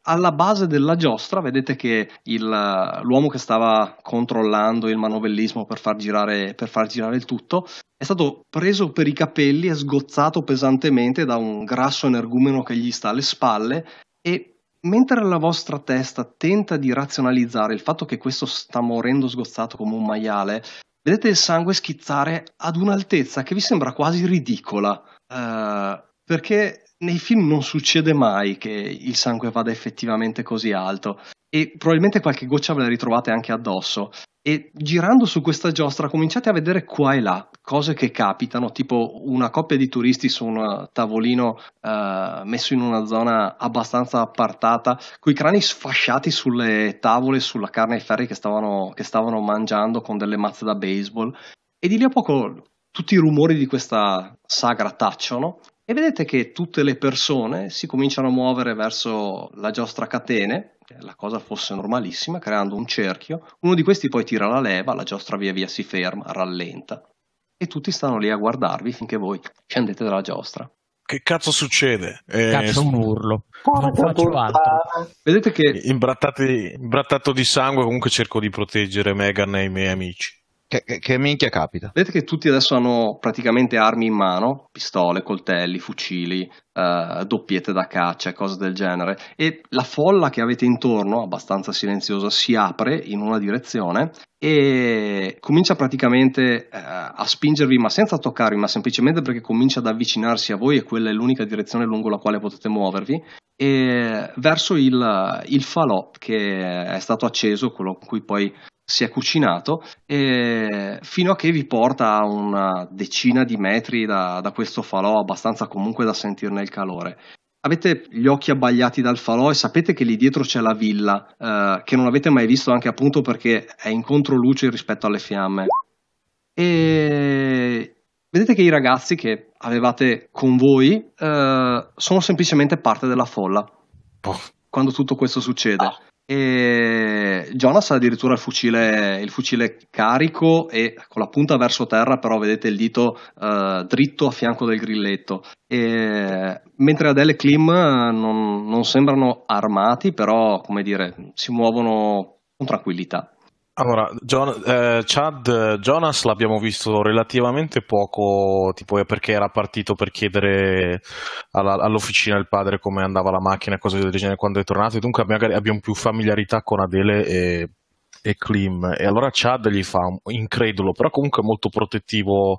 alla base della giostra vedete che il- l'uomo che stava controllando il manovellismo per far, girare, per far girare il tutto è stato preso per i capelli e sgozzato pesantemente da un grasso energumeno che gli sta alle spalle e mentre la vostra testa tenta di razionalizzare il fatto che questo sta morendo sgozzato come un maiale, vedete il sangue schizzare ad un'altezza che vi sembra quasi ridicola, eh, perché nei film non succede mai che il sangue vada effettivamente così alto e probabilmente qualche goccia ve la ritrovate anche addosso. E girando su questa giostra cominciate a vedere qua e là cose che capitano, tipo una coppia di turisti su un tavolino eh, messo in una zona abbastanza appartata, coi crani sfasciati sulle tavole, sulla carne ai ferri che stavano, che stavano mangiando con delle mazze da baseball. E di lì a poco tutti i rumori di questa sagra tacciono e vedete che tutte le persone si cominciano a muovere verso la giostra a catene, la cosa fosse normalissima, creando un cerchio. Uno di questi poi tira la leva, la giostra via via si ferma, rallenta e tutti stanno lì a guardarvi finché voi scendete dalla giostra. Che cazzo succede? Eh, Cazzo, un urlo. Non Porca faccio altro. puttana. Vedete che imbrattati- imbrattato di sangue, comunque cerco di proteggere Megan e i miei amici. Che, che- che minchia capita? Vedete che tutti adesso hanno praticamente armi in mano, pistole, coltelli, fucili, eh, doppiette da caccia cose del genere. E la folla che avete intorno, abbastanza silenziosa, si apre in una direzione e comincia praticamente eh, a spingervi, ma senza toccarvi, ma semplicemente perché comincia ad avvicinarsi a voi e quella è l'unica direzione lungo la quale potete muovervi. E verso il, il falò che è stato acceso, quello con cui poi si è cucinato e fino a che vi porta a una decina di metri da, da questo falò, abbastanza comunque da sentirne il calore. Avete gli occhi abbagliati dal falò e sapete che lì dietro c'è la villa, eh, che non avete mai visto anche appunto perché è in controluce rispetto alle fiamme. E vedete che i ragazzi che avevate con voi eh, sono semplicemente parte della folla Boh. quando tutto questo succede. E Jonas ha addirittura il fucile, il fucile carico e con la punta verso terra, però vedete il dito eh, dritto a fianco del grilletto. E, mentre Adele e Klim eh, non, non sembrano armati, però come dire, si muovono con tranquillità. Allora, Jon- eh, Chad Jonas l'abbiamo visto relativamente poco, tipo eh, perché era partito per chiedere alla- all'officina del padre come andava la macchina e cose del genere quando è tornato, dunque magari abbiamo più familiarità con Adele e, e Klim. E allora Chad gli fa un incredulo, però comunque molto protettivo,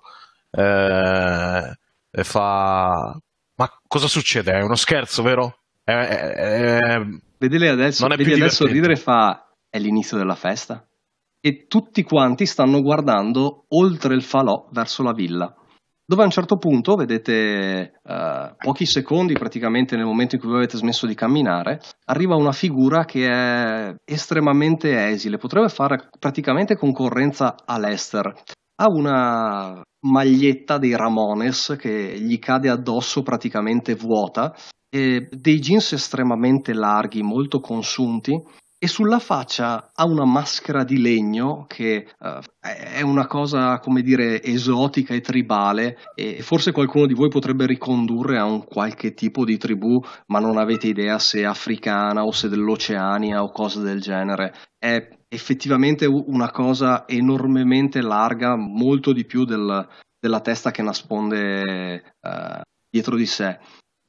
eh, e fa Ma cosa succede? È uno scherzo, vero? È, è, è... Vedele adesso, Non è più vedi adesso ridere fa è l'inizio della festa e tutti quanti stanno guardando oltre il falò verso la villa dove a un certo punto vedete eh, pochi secondi praticamente nel momento in cui voi avete smesso di camminare arriva una figura che è estremamente esile potrebbe fare praticamente concorrenza a Lester ha una maglietta dei Ramones che gli cade addosso praticamente vuota e dei jeans estremamente larghi molto consunti e sulla faccia ha una maschera di legno che uh, è una cosa, come dire, esotica e tribale e forse qualcuno di voi potrebbe ricondurre a un qualche tipo di tribù, ma non avete idea se africana o se dell'Oceania o cose del genere. È effettivamente una cosa enormemente larga, molto di più del, della testa che nasconde uh, dietro di sé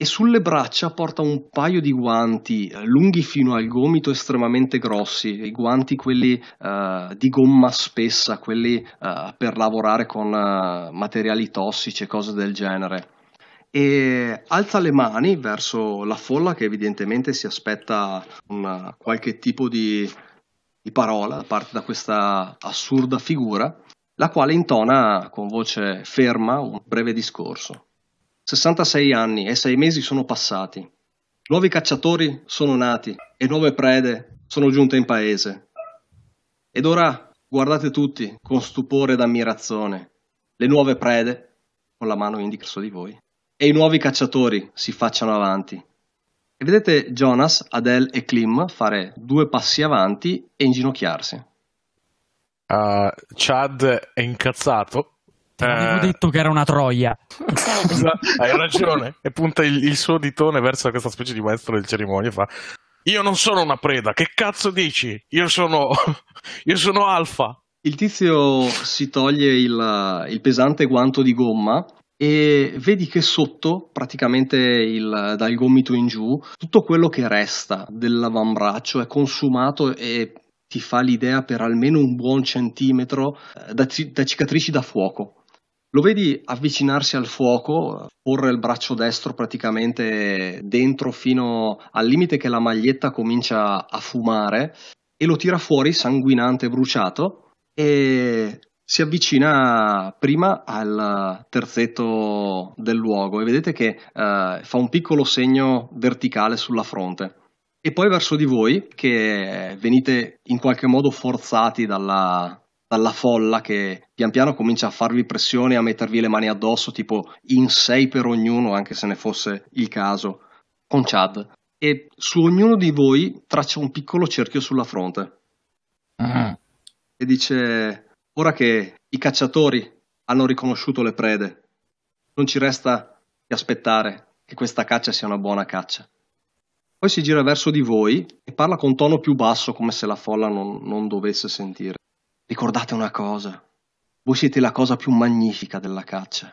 e sulle braccia porta un paio di guanti eh, lunghi fino al gomito estremamente grossi, i guanti quelli uh, di gomma spessa, quelli uh, per lavorare con uh, materiali tossici e cose del genere. E alza le mani verso la folla che evidentemente si aspetta una, qualche tipo di, di parola da parte da questa assurda figura, la quale intona con voce ferma un breve discorso. 66 anni e 6 mesi sono passati. Nuovi cacciatori sono nati e nuove prede sono giunte in paese. Ed ora guardate tutti con stupore ed ammirazione le nuove prede, con la mano indica verso di voi, e i nuovi cacciatori si facciano avanti. E vedete Jonas, Adele e Klim fare due passi avanti e inginocchiarsi. Uh, Chad è incazzato Te l'avevo eh... detto che era una troia. Hai ragione. E punta il, il, suo ditone verso questa specie di maestro del cerimonia e fa: Io non sono una preda, che cazzo dici? Io sono. <laughs> Io sono alfa. Il tizio si toglie il, il pesante guanto di gomma e vedi che sotto, praticamente il, dal gomito in giù, tutto quello che resta dell'avambraccio è consumato e ti fa l'idea per almeno un buon centimetro eh, da, da cicatrici da fuoco. Lo vedi avvicinarsi al fuoco, porre il braccio destro praticamente dentro fino al limite che la maglietta comincia a fumare e lo tira fuori sanguinante e bruciato e si avvicina prima al terzetto del luogo e vedete che uh, fa un piccolo segno verticale sulla fronte. E poi verso di voi che venite in qualche modo forzati dalla, dalla folla che pian piano comincia a farvi pressione e a mettervi le mani addosso, tipo in sei per ognuno, anche se ne fosse il caso, con Chad. E su ognuno di voi traccia un piccolo cerchio sulla fronte. Mm. E dice: Ora che i cacciatori hanno riconosciuto le prede, non ci resta che aspettare che questa caccia sia una buona caccia. Poi si gira verso di voi e parla con tono più basso, come se la folla non, non dovesse sentire. Ricordate una cosa, voi siete la cosa più magnifica della caccia.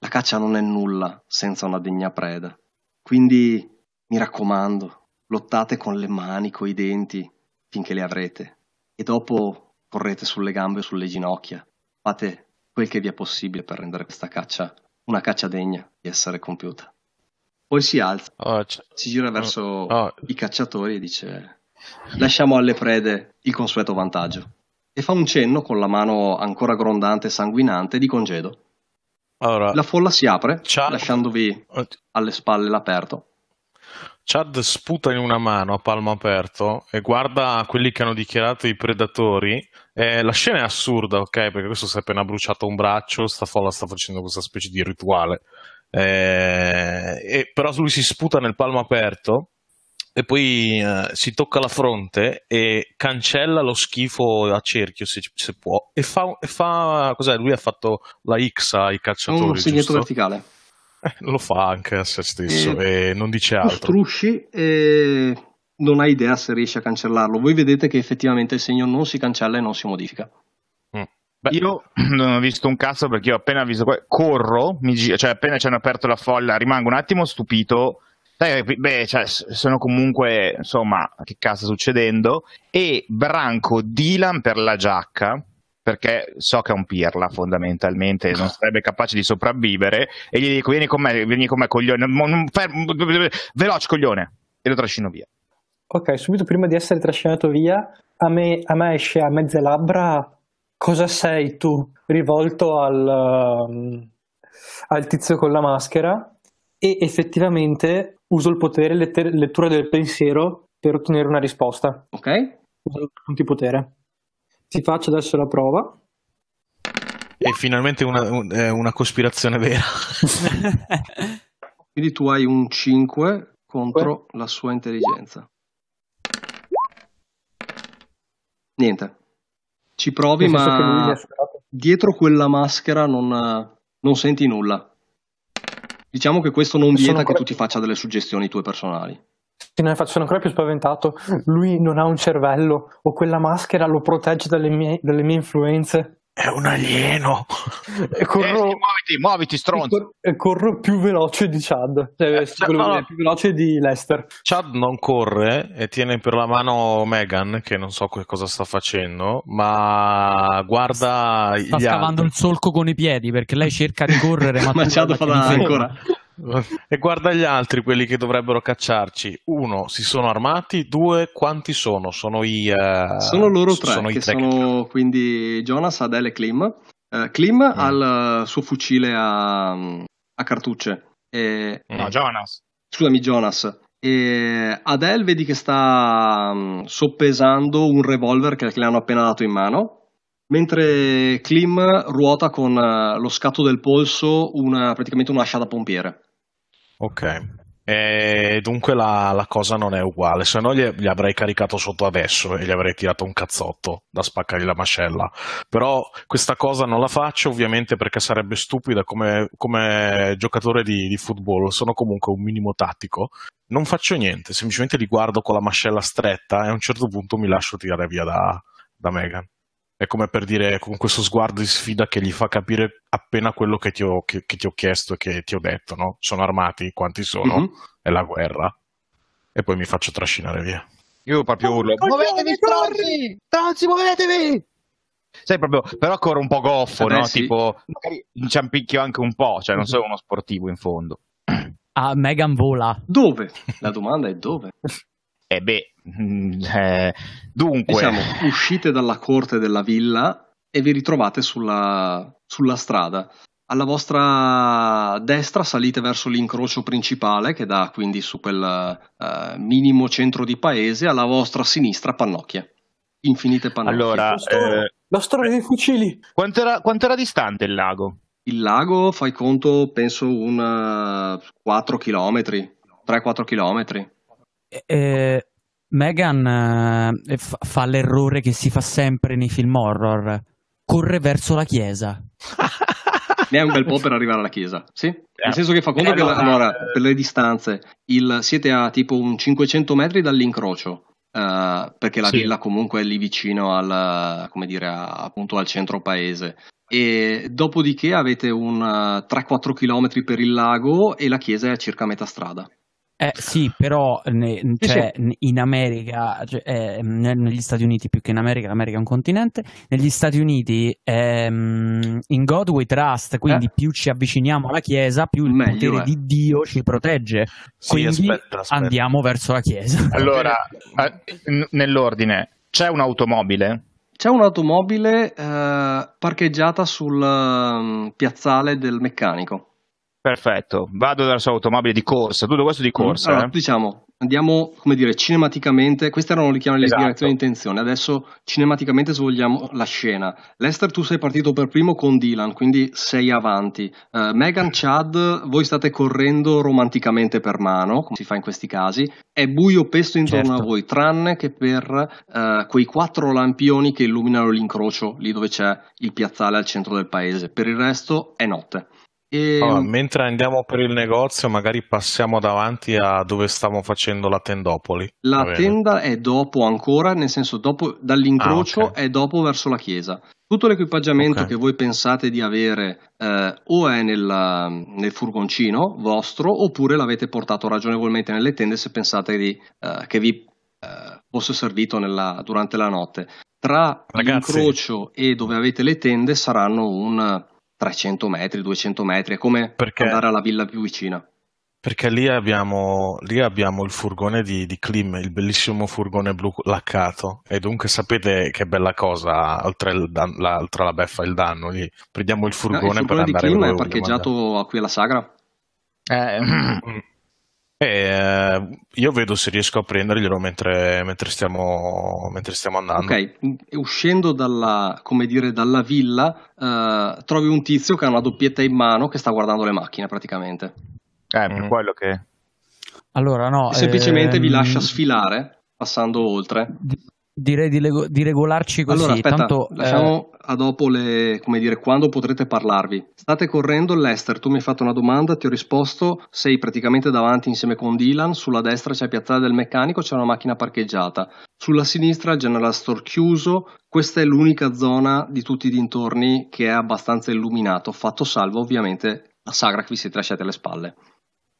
La caccia non è nulla senza una degna preda. Quindi mi raccomando, lottate con le mani, coi denti, finché le avrete. E dopo correte sulle gambe o sulle ginocchia. Fate quel che vi è possibile per rendere questa caccia una caccia degna di essere compiuta. Poi si alza, Oh, si gira verso oh. i cacciatori e dice lasciamo alle prede il consueto vantaggio. E fa un cenno con la mano ancora grondante e sanguinante di congedo. Allora, La folla si apre, Ciao. lasciandovi alle spalle l'aperto. Chad sputa in una mano a palmo aperto e guarda quelli che hanno dichiarato i predatori. Eh, la scena è assurda, ok? Perché questo si è appena bruciato un braccio, sta folla sta facendo questa specie di rituale. Eh, e, però lui si sputa nel palmo aperto e poi eh, si tocca la fronte e cancella lo schifo a cerchio se, se può e fa, e fa cos'è? Lui ha fatto la X ai cacciatori, Un segnetto giusto? verticale. Eh, lo fa anche a se stesso e non dice altro. strusci e non hai idea se riesci a cancellarlo. Voi vedete che effettivamente il segno non si cancella e non si modifica. Beh, Io non ho visto un cazzo perché io ho appena visto, corro, mi gi- cioè appena ci hanno aperto la folla, rimango un attimo stupito. Sai, beh, cioè, sono comunque, insomma, che cazzo sta succedendo? E branco Dylan per la giacca perché so che è un pirla fondamentalmente, non sarebbe capace di sopravvivere e gli dico vieni con me, vieni con me coglione, fermo, veloce coglione e lo trascino via. Ok, subito prima di essere trascinato via, a me, a me esce a mezze labbra cosa sei tu rivolto al, um, al tizio con la maschera e effettivamente uso il potere letter- lettura del pensiero per ottenere una risposta. Ok. Uso punti potere. Ti faccio adesso la prova. È finalmente una, una cospirazione vera. <laughs> Quindi tu hai un 5 contro la sua intelligenza. Niente. Ci provi, ma dietro quella maschera non, non, senti nulla. Diciamo che questo non vieta che tu ti faccia delle suggestioni tue personali. Sì, ne faccio ancora più spaventato. Lui non ha un cervello o quella maschera lo protegge dalle mie, dalle mie influenze. È un alieno. E corro, eh, sì, muoviti, muoviti, stronzo. E corro più veloce di Chad. Cioè, eh, no, no. più veloce di Lester. Chad non corre e tiene per la mano Megan, che non so cosa sta facendo, ma guarda. Sta scavando il solco con i piedi perché lei cerca di correre, ma, <laughs> ma Chad fa ancora. E guarda gli altri, quelli che dovrebbero cacciarci. Uno, si sono armati. Due, quanti sono? Sono i. Uh, sono loro tre, sono che sono quindi Jonas, Adele e Klim. Uh, Klim mm. ha il suo fucile a, a cartucce. E... No, Jonas. Scusami, Jonas. E Adele vedi che sta um, soppesando un revolver che le hanno appena dato in mano mentre Klim ruota con lo scatto del polso una, praticamente un'ascia da pompiere. Ok. E dunque la, la, cosa non è uguale, se no gli, gli, avrei caricato sotto adesso e gli avrei tirato un cazzotto da spaccargli la mascella. Però questa cosa non la faccio ovviamente perché sarebbe stupida come, come giocatore di, di, football, sono comunque un minimo tattico. Non faccio niente, semplicemente li guardo con la mascella stretta e a un certo punto mi lascio tirare via da, da Megan. È come per dire con questo sguardo di sfida che gli fa capire appena quello che ti ho, che, che ti ho chiesto e che ti ho detto, no? Sono armati, quanti sono? Mm-hmm. È la guerra. E poi mi faccio trascinare via. Io proprio urlo, oh, muovetevi stronzi! Stronzi, muovetevi! Sai, proprio, però corro un po' goffo, eh no? Sì. Tipo, magari inciampicchio anche un po', cioè non sono uno sportivo in fondo. Ah, Megan vola. Dove? La domanda è dove? <laughs> Eh beh, <laughs> eh, dunque... Diciamo, uscite dalla corte della villa e vi ritrovate sulla, sulla strada. Alla vostra destra salite verso l'incrocio principale che dà quindi su quel uh, minimo centro di paese, alla vostra sinistra pannocchie. Infinite pannocchie. Allora, eh, la storia dei fucili. Quanto era, quanto era, distante il lago? Il lago, fai conto, penso un uh, 4 km, 3-4 km. Eh, Megan eh, fa, l'errore che si fa sempre nei film horror. Corre verso la chiesa. <laughs> ne è un bel po' per arrivare alla chiesa, sì? Nel senso che fa conto che allora, per le distanze il, siete a tipo un 500 metri dall'incrocio, uh, perché la sì. villa comunque è lì vicino al, come dire, a, appunto al centro paese. E dopodiché avete un uh, 3-4 km per il lago e la chiesa è a circa metà strada. Eh sì, però ne, cioè, in America, cioè, eh, negli Stati Uniti più che in America, l'America è un continente, negli Stati Uniti ehm, in God we trust, quindi eh. più ci avviciniamo alla Chiesa, più il Meglio, potere eh. di Dio ci protegge. Sì, quindi aspetta, aspetta. andiamo verso la Chiesa. Allora, nell'ordine, c'è un'automobile? C'è un'automobile eh, parcheggiata sul um, piazzale del meccanico. Perfetto, vado verso l'automobile di corsa, tutto questo di corsa. Allora, eh? diciamo, andiamo, come dire, cinematicamente, queste erano le chiamate esatto. dichiarazioni di intenzione, adesso cinematicamente svogliamo la scena. Lester, tu sei partito per primo con Dylan, quindi sei avanti. Uh, Megan, Chad, voi state correndo romanticamente per mano, come si fa in questi casi. È buio pesto intorno certo. a voi, tranne che per uh, quei quattro lampioni che illuminano l'incrocio, lì dove c'è il piazzale al centro del paese. Per il resto è notte. E... Allora, mentre andiamo per il negozio, magari passiamo davanti a dove stiamo facendo la tendopoli. La tenda è dopo ancora, nel senso dopo, dall'incrocio ah, okay. è dopo verso la chiesa. Tutto l'equipaggiamento okay. che voi pensate di avere eh, o è nella, nel furgoncino vostro oppure l'avete portato ragionevolmente nelle tende se pensate di, eh, che vi eh, fosse servito nella, durante la notte. tra Ragazzi. l'incrocio e dove avete le tende saranno un 300 metri, 200 metri, è come Perché? andare alla villa più vicina. Perché lì abbiamo, lì abbiamo il furgone di, di Klim, il bellissimo furgone blu laccato. E dunque sapete che bella cosa, oltre, il la, oltre la beffa e il danno, lì prendiamo il No, furgone, il per furgone di andare Klim dove è parcheggiato qui alla Sagra? Eh, <clears throat> eh, io vedo se riesco a prenderglielo mentre, mentre, stiamo, mentre stiamo andando. Ok, e uscendo dalla, come dire, dalla villa, eh, trovi un tizio che ha una doppietta in mano che sta guardando le macchine praticamente. eh, per Mm. quello che... Allora, no. E semplicemente vi ehm, lascia sfilare passando oltre. Di- Direi di, lego- di regolarci così. Allora, aspetta, tanto, eh, lasciamo a dopo le, come dire, quando potrete parlarvi. State correndo, Lester, tu mi hai fatto una domanda, ti ho risposto, sei praticamente davanti insieme con Dylan, sulla destra c'è Piazzale del Meccanico, c'è una macchina parcheggiata, sulla sinistra il General Store chiuso, questa è l'unica zona di tutti i dintorni che è abbastanza illuminato, fatto salvo ovviamente la sagra che vi siete lasciati alle spalle.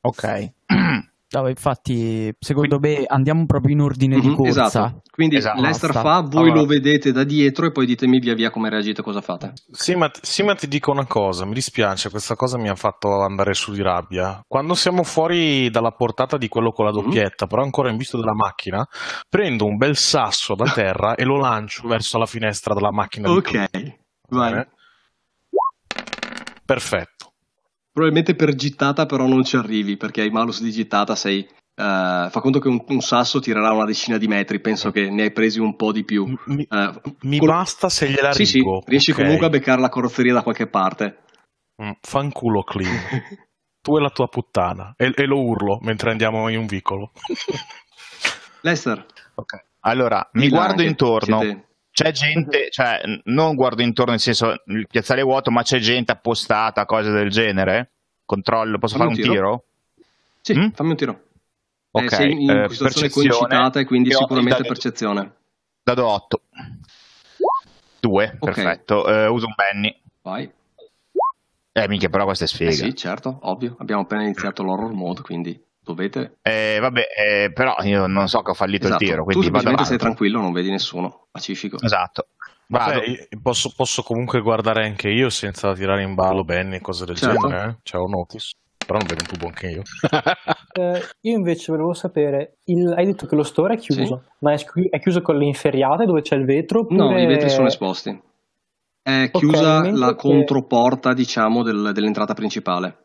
Ok. <clears throat> no, infatti, secondo me andiamo proprio in ordine di Mhm, corsa. Esatto, quindi Esatto. Lester Basta. fa, voi Allora. lo vedete da dietro e poi ditemi via via come reagite, cosa fate. Sì ma, sì, ma ti dico una cosa, mi dispiace, questa cosa mi ha fatto andare su di rabbia. Quando siamo fuori dalla portata di quello con la Mhm. doppietta, però ancora in vista della macchina, prendo un bel sasso da terra e lo lancio verso la finestra della macchina. Ok, vai. Perfetto. Probabilmente per gittata però non ci arrivi perché hai malus di gittata sei... eh, fa conto che un, un sasso tirerà una decina di metri, penso che ne hai presi un po' di più. Mi, Eh, mi col- basta se gliela Sì, sì, riesci ok? comunque a beccare la carrozzeria da qualche parte. Mm, Fanculo clean. <laughs> tu e la tua puttana. E, e lo urlo mentre andiamo in un vicolo. Lester, Ok. Allora, mi guardo anche, intorno. siete- C'è gente, cioè, n- non guardo intorno nel senso il piazzale è vuoto, ma c'è gente appostata, cose del genere? Controllo, posso Fammi fare un tiro. tiro? Sì, Mm? fammi un tiro. Ok, Eh, sei in eh, situazione concitata e quindi Io- sicuramente da- percezione. Dado 8. 2, Ok. perfetto. Eh, uso un penny. Vai. Eh, minchia, però questa è Eh sfiga. sì, certo, ovvio. Abbiamo appena iniziato l'horror mode, quindi dovete... Eh, vabbè, eh, però io non so che ho fallito Esatto. il tiro, tu quindi vado semplicemente sei tranquillo, non vedi nessuno, pacifico. Esatto. Vabbè, posso, posso comunque guardare anche io senza tirare in ballo Benny e cose del Certo. genere. Eh? C'è un notice. Però non vedo un tubo anche io. <laughs> Eh, io invece volevo sapere, il- hai detto che lo store è chiuso, ma è, è chiuso con le inferriate dove c'è il vetro? Oppure... No, i vetri sono esposti. È chiusa mentre la che- controporta, diciamo, del- dell'entrata principale.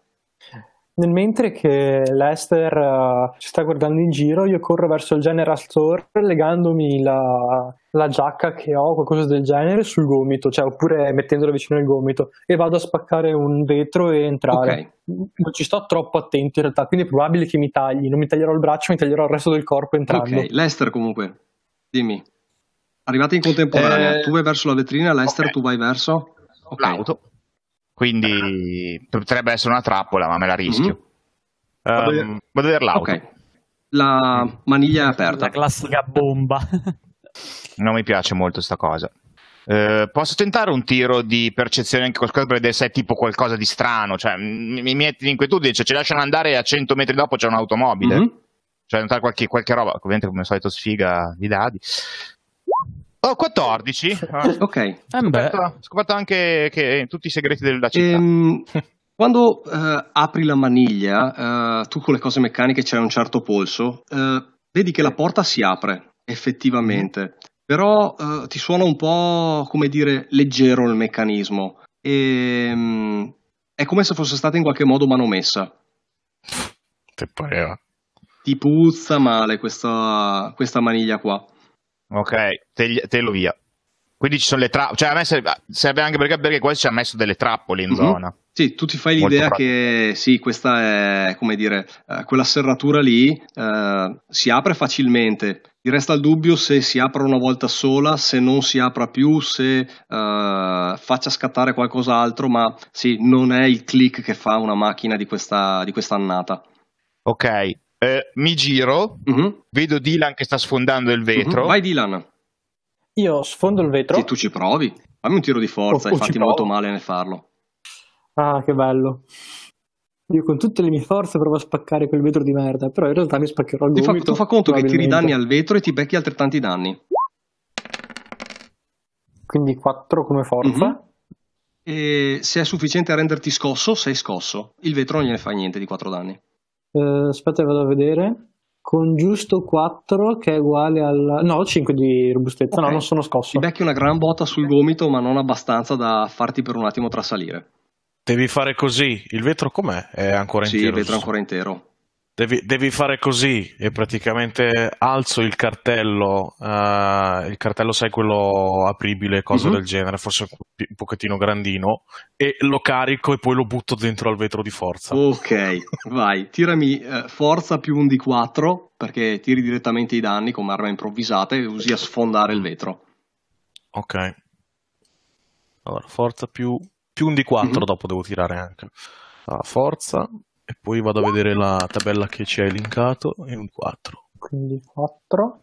Nel mentre che Lester eh, ci sta guardando in giro, io corro verso il General Store legandomi la, la giacca che ho, qualcosa del genere, sul gomito, cioè oppure mettendola vicino al gomito e vado a spaccare un vetro e entrare. Non ci sto troppo attento in realtà, quindi è probabile che mi tagli, non mi taglierò il braccio, mi taglierò il resto del corpo entrando. Ok, Lester comunque, dimmi. Arrivate in contemporanea, Eh, tu vai verso la vetrina, Lester ok. tu vai verso... Ok. L'auto. Quindi potrebbe essere una trappola, ma me la rischio. Vado, a Ehm, vedere- vado a vedere l'auto. Ok. La maniglia è aperta. La classica bomba. Non mi piace molto sta cosa. Eh, posso tentare un tiro di percezione anche qualcosa per vedere se è tipo qualcosa di strano, cioè mi, mi metti in inquietudine, cioè ci lasciano andare e a 100 metri dopo c'è un'automobile, Mhm. cioè notare qualche, qualche roba, ovviamente come al solito sfiga di dadi. Oh, 14. Ah, Ok. Eh beh, scoperto, ho scoperto anche che tutti i segreti della città. Ehm, quando eh, apri la maniglia, eh, tu con le cose meccaniche c'hai un certo polso, eh, vedi che la porta si apre effettivamente, però eh, ti suona un po' come dire leggero il meccanismo. E, è come se fosse stata in qualche modo manomessa. Te pareva. Ti puzza male questa, questa maniglia qua. Ok, te, telo via. Quindi ci sono le trappole, cioè a me serve, serve anche perché, perché quasi ci ha messo delle trappole in Mhm. zona. Sì, tu ti fai Molto l'idea che sì, questa è come dire, eh, quella serratura lì eh, si apre facilmente. Ti resta il dubbio se si apra una volta sola, se non si apra più, se eh, faccia scattare qualcos'altro, ma sì, non è il click che fa una macchina di questa, di questa annata. Ok, eh, mi giro, Mhm, vedo Dylan che sta sfondando il vetro. mhm. Vai Dylan, Io sfondo il vetro. sì, tu ci provi. Fammi un tiro di forza, Oh, oh, hai ci fatti molto male nel farlo. Ah, che bello. Io con tutte le mie forze provo a spaccare quel vetro di merda, però in realtà mi spaccherò il Ti fa, gomito. tu fa conto che tiri danni al vetro e ti becchi altrettanti danni. quindi 4 come forza. Mhm. E se è sufficiente a renderti scosso, sei scosso. Il vetro non gliene fa niente di 4 danni. Eh, aspetta, vado a vedere. Con giusto 4 che è uguale al... No, 5 di robustezza, Ok. no, non sono Ti scosso. becchi una gran botta sul gomito, ma non abbastanza da farti per un attimo trasalire. Devi fare così. Il vetro com'è? È ancora Sì, intero. il vetro è ancora intero. Devi, devi fare così e praticamente alzo il cartello, eh, il cartello sai quello apribile, cose Mhm. del genere, forse un, pochettino grandino, e lo carico e poi lo butto dentro al vetro di forza. Ok, vai, tirami eh, forza più un di 4 perché tiri direttamente i danni come arma improvvisata e usi a sfondare il vetro. Ok. Allora, forza più, più un di 4 Mhm. dopo devo tirare anche. Allora, forza e poi vado a vedere la tabella che ci hai linkato e un 4. Quindi 4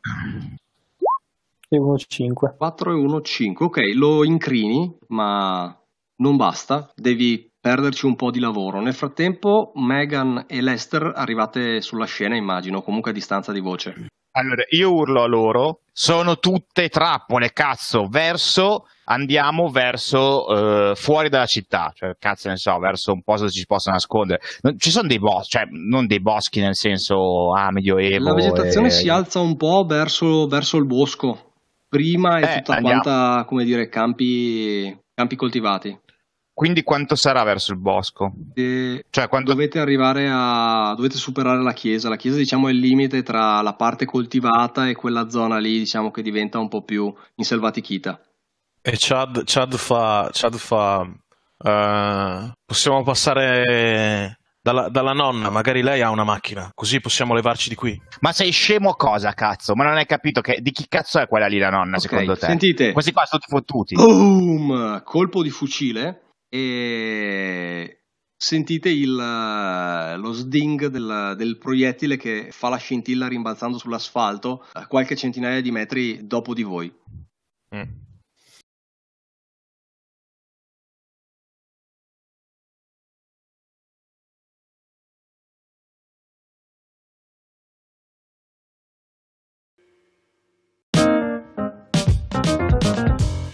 e 1 5. 4 e 1, 5. Ok, lo incrini, ma non basta, devi perderci un po' di lavoro. Nel frattempo, Megan e Lester arrivate sulla scena, immagino, comunque a distanza di voce. Allora, io urlo a loro, sono tutte trappole, cazzo, verso, andiamo verso, eh, fuori dalla città, cioè, cazzo ne so, verso un posto dove ci si possa nascondere. Non- ci sono dei boschi, cioè, non dei boschi nel senso, ah, medioevo. La vegetazione e- si alza un po' verso, verso il bosco. Prima è Eh, tutta andiamo. quanta, come dire, campi, campi coltivati. Quindi quanto sarà verso il bosco? E Cioè, quando... dovete arrivare a dovete superare la chiesa. La chiesa, diciamo, è il limite tra la parte coltivata e quella zona lì, diciamo, che diventa un po' più inselvatichita. E Chad, Chad fa. Chad fa eh, possiamo passare dalla, dalla nonna, magari lei ha una macchina, così possiamo levarci di qui. Ma sei scemo cosa, cazzo? Ma non hai capito che... di chi cazzo è quella lì la nonna, Ok, secondo te? sentite. Questi qua sono tutti fottuti. Boom! Colpo di fucile e sentite il, lo sding del, del proiettile che fa la scintilla rimbalzando sull'asfalto a qualche centinaia di metri dopo di voi. Mm.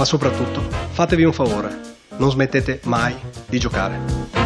Ma soprattutto, fatevi un favore, non smettete mai di giocare.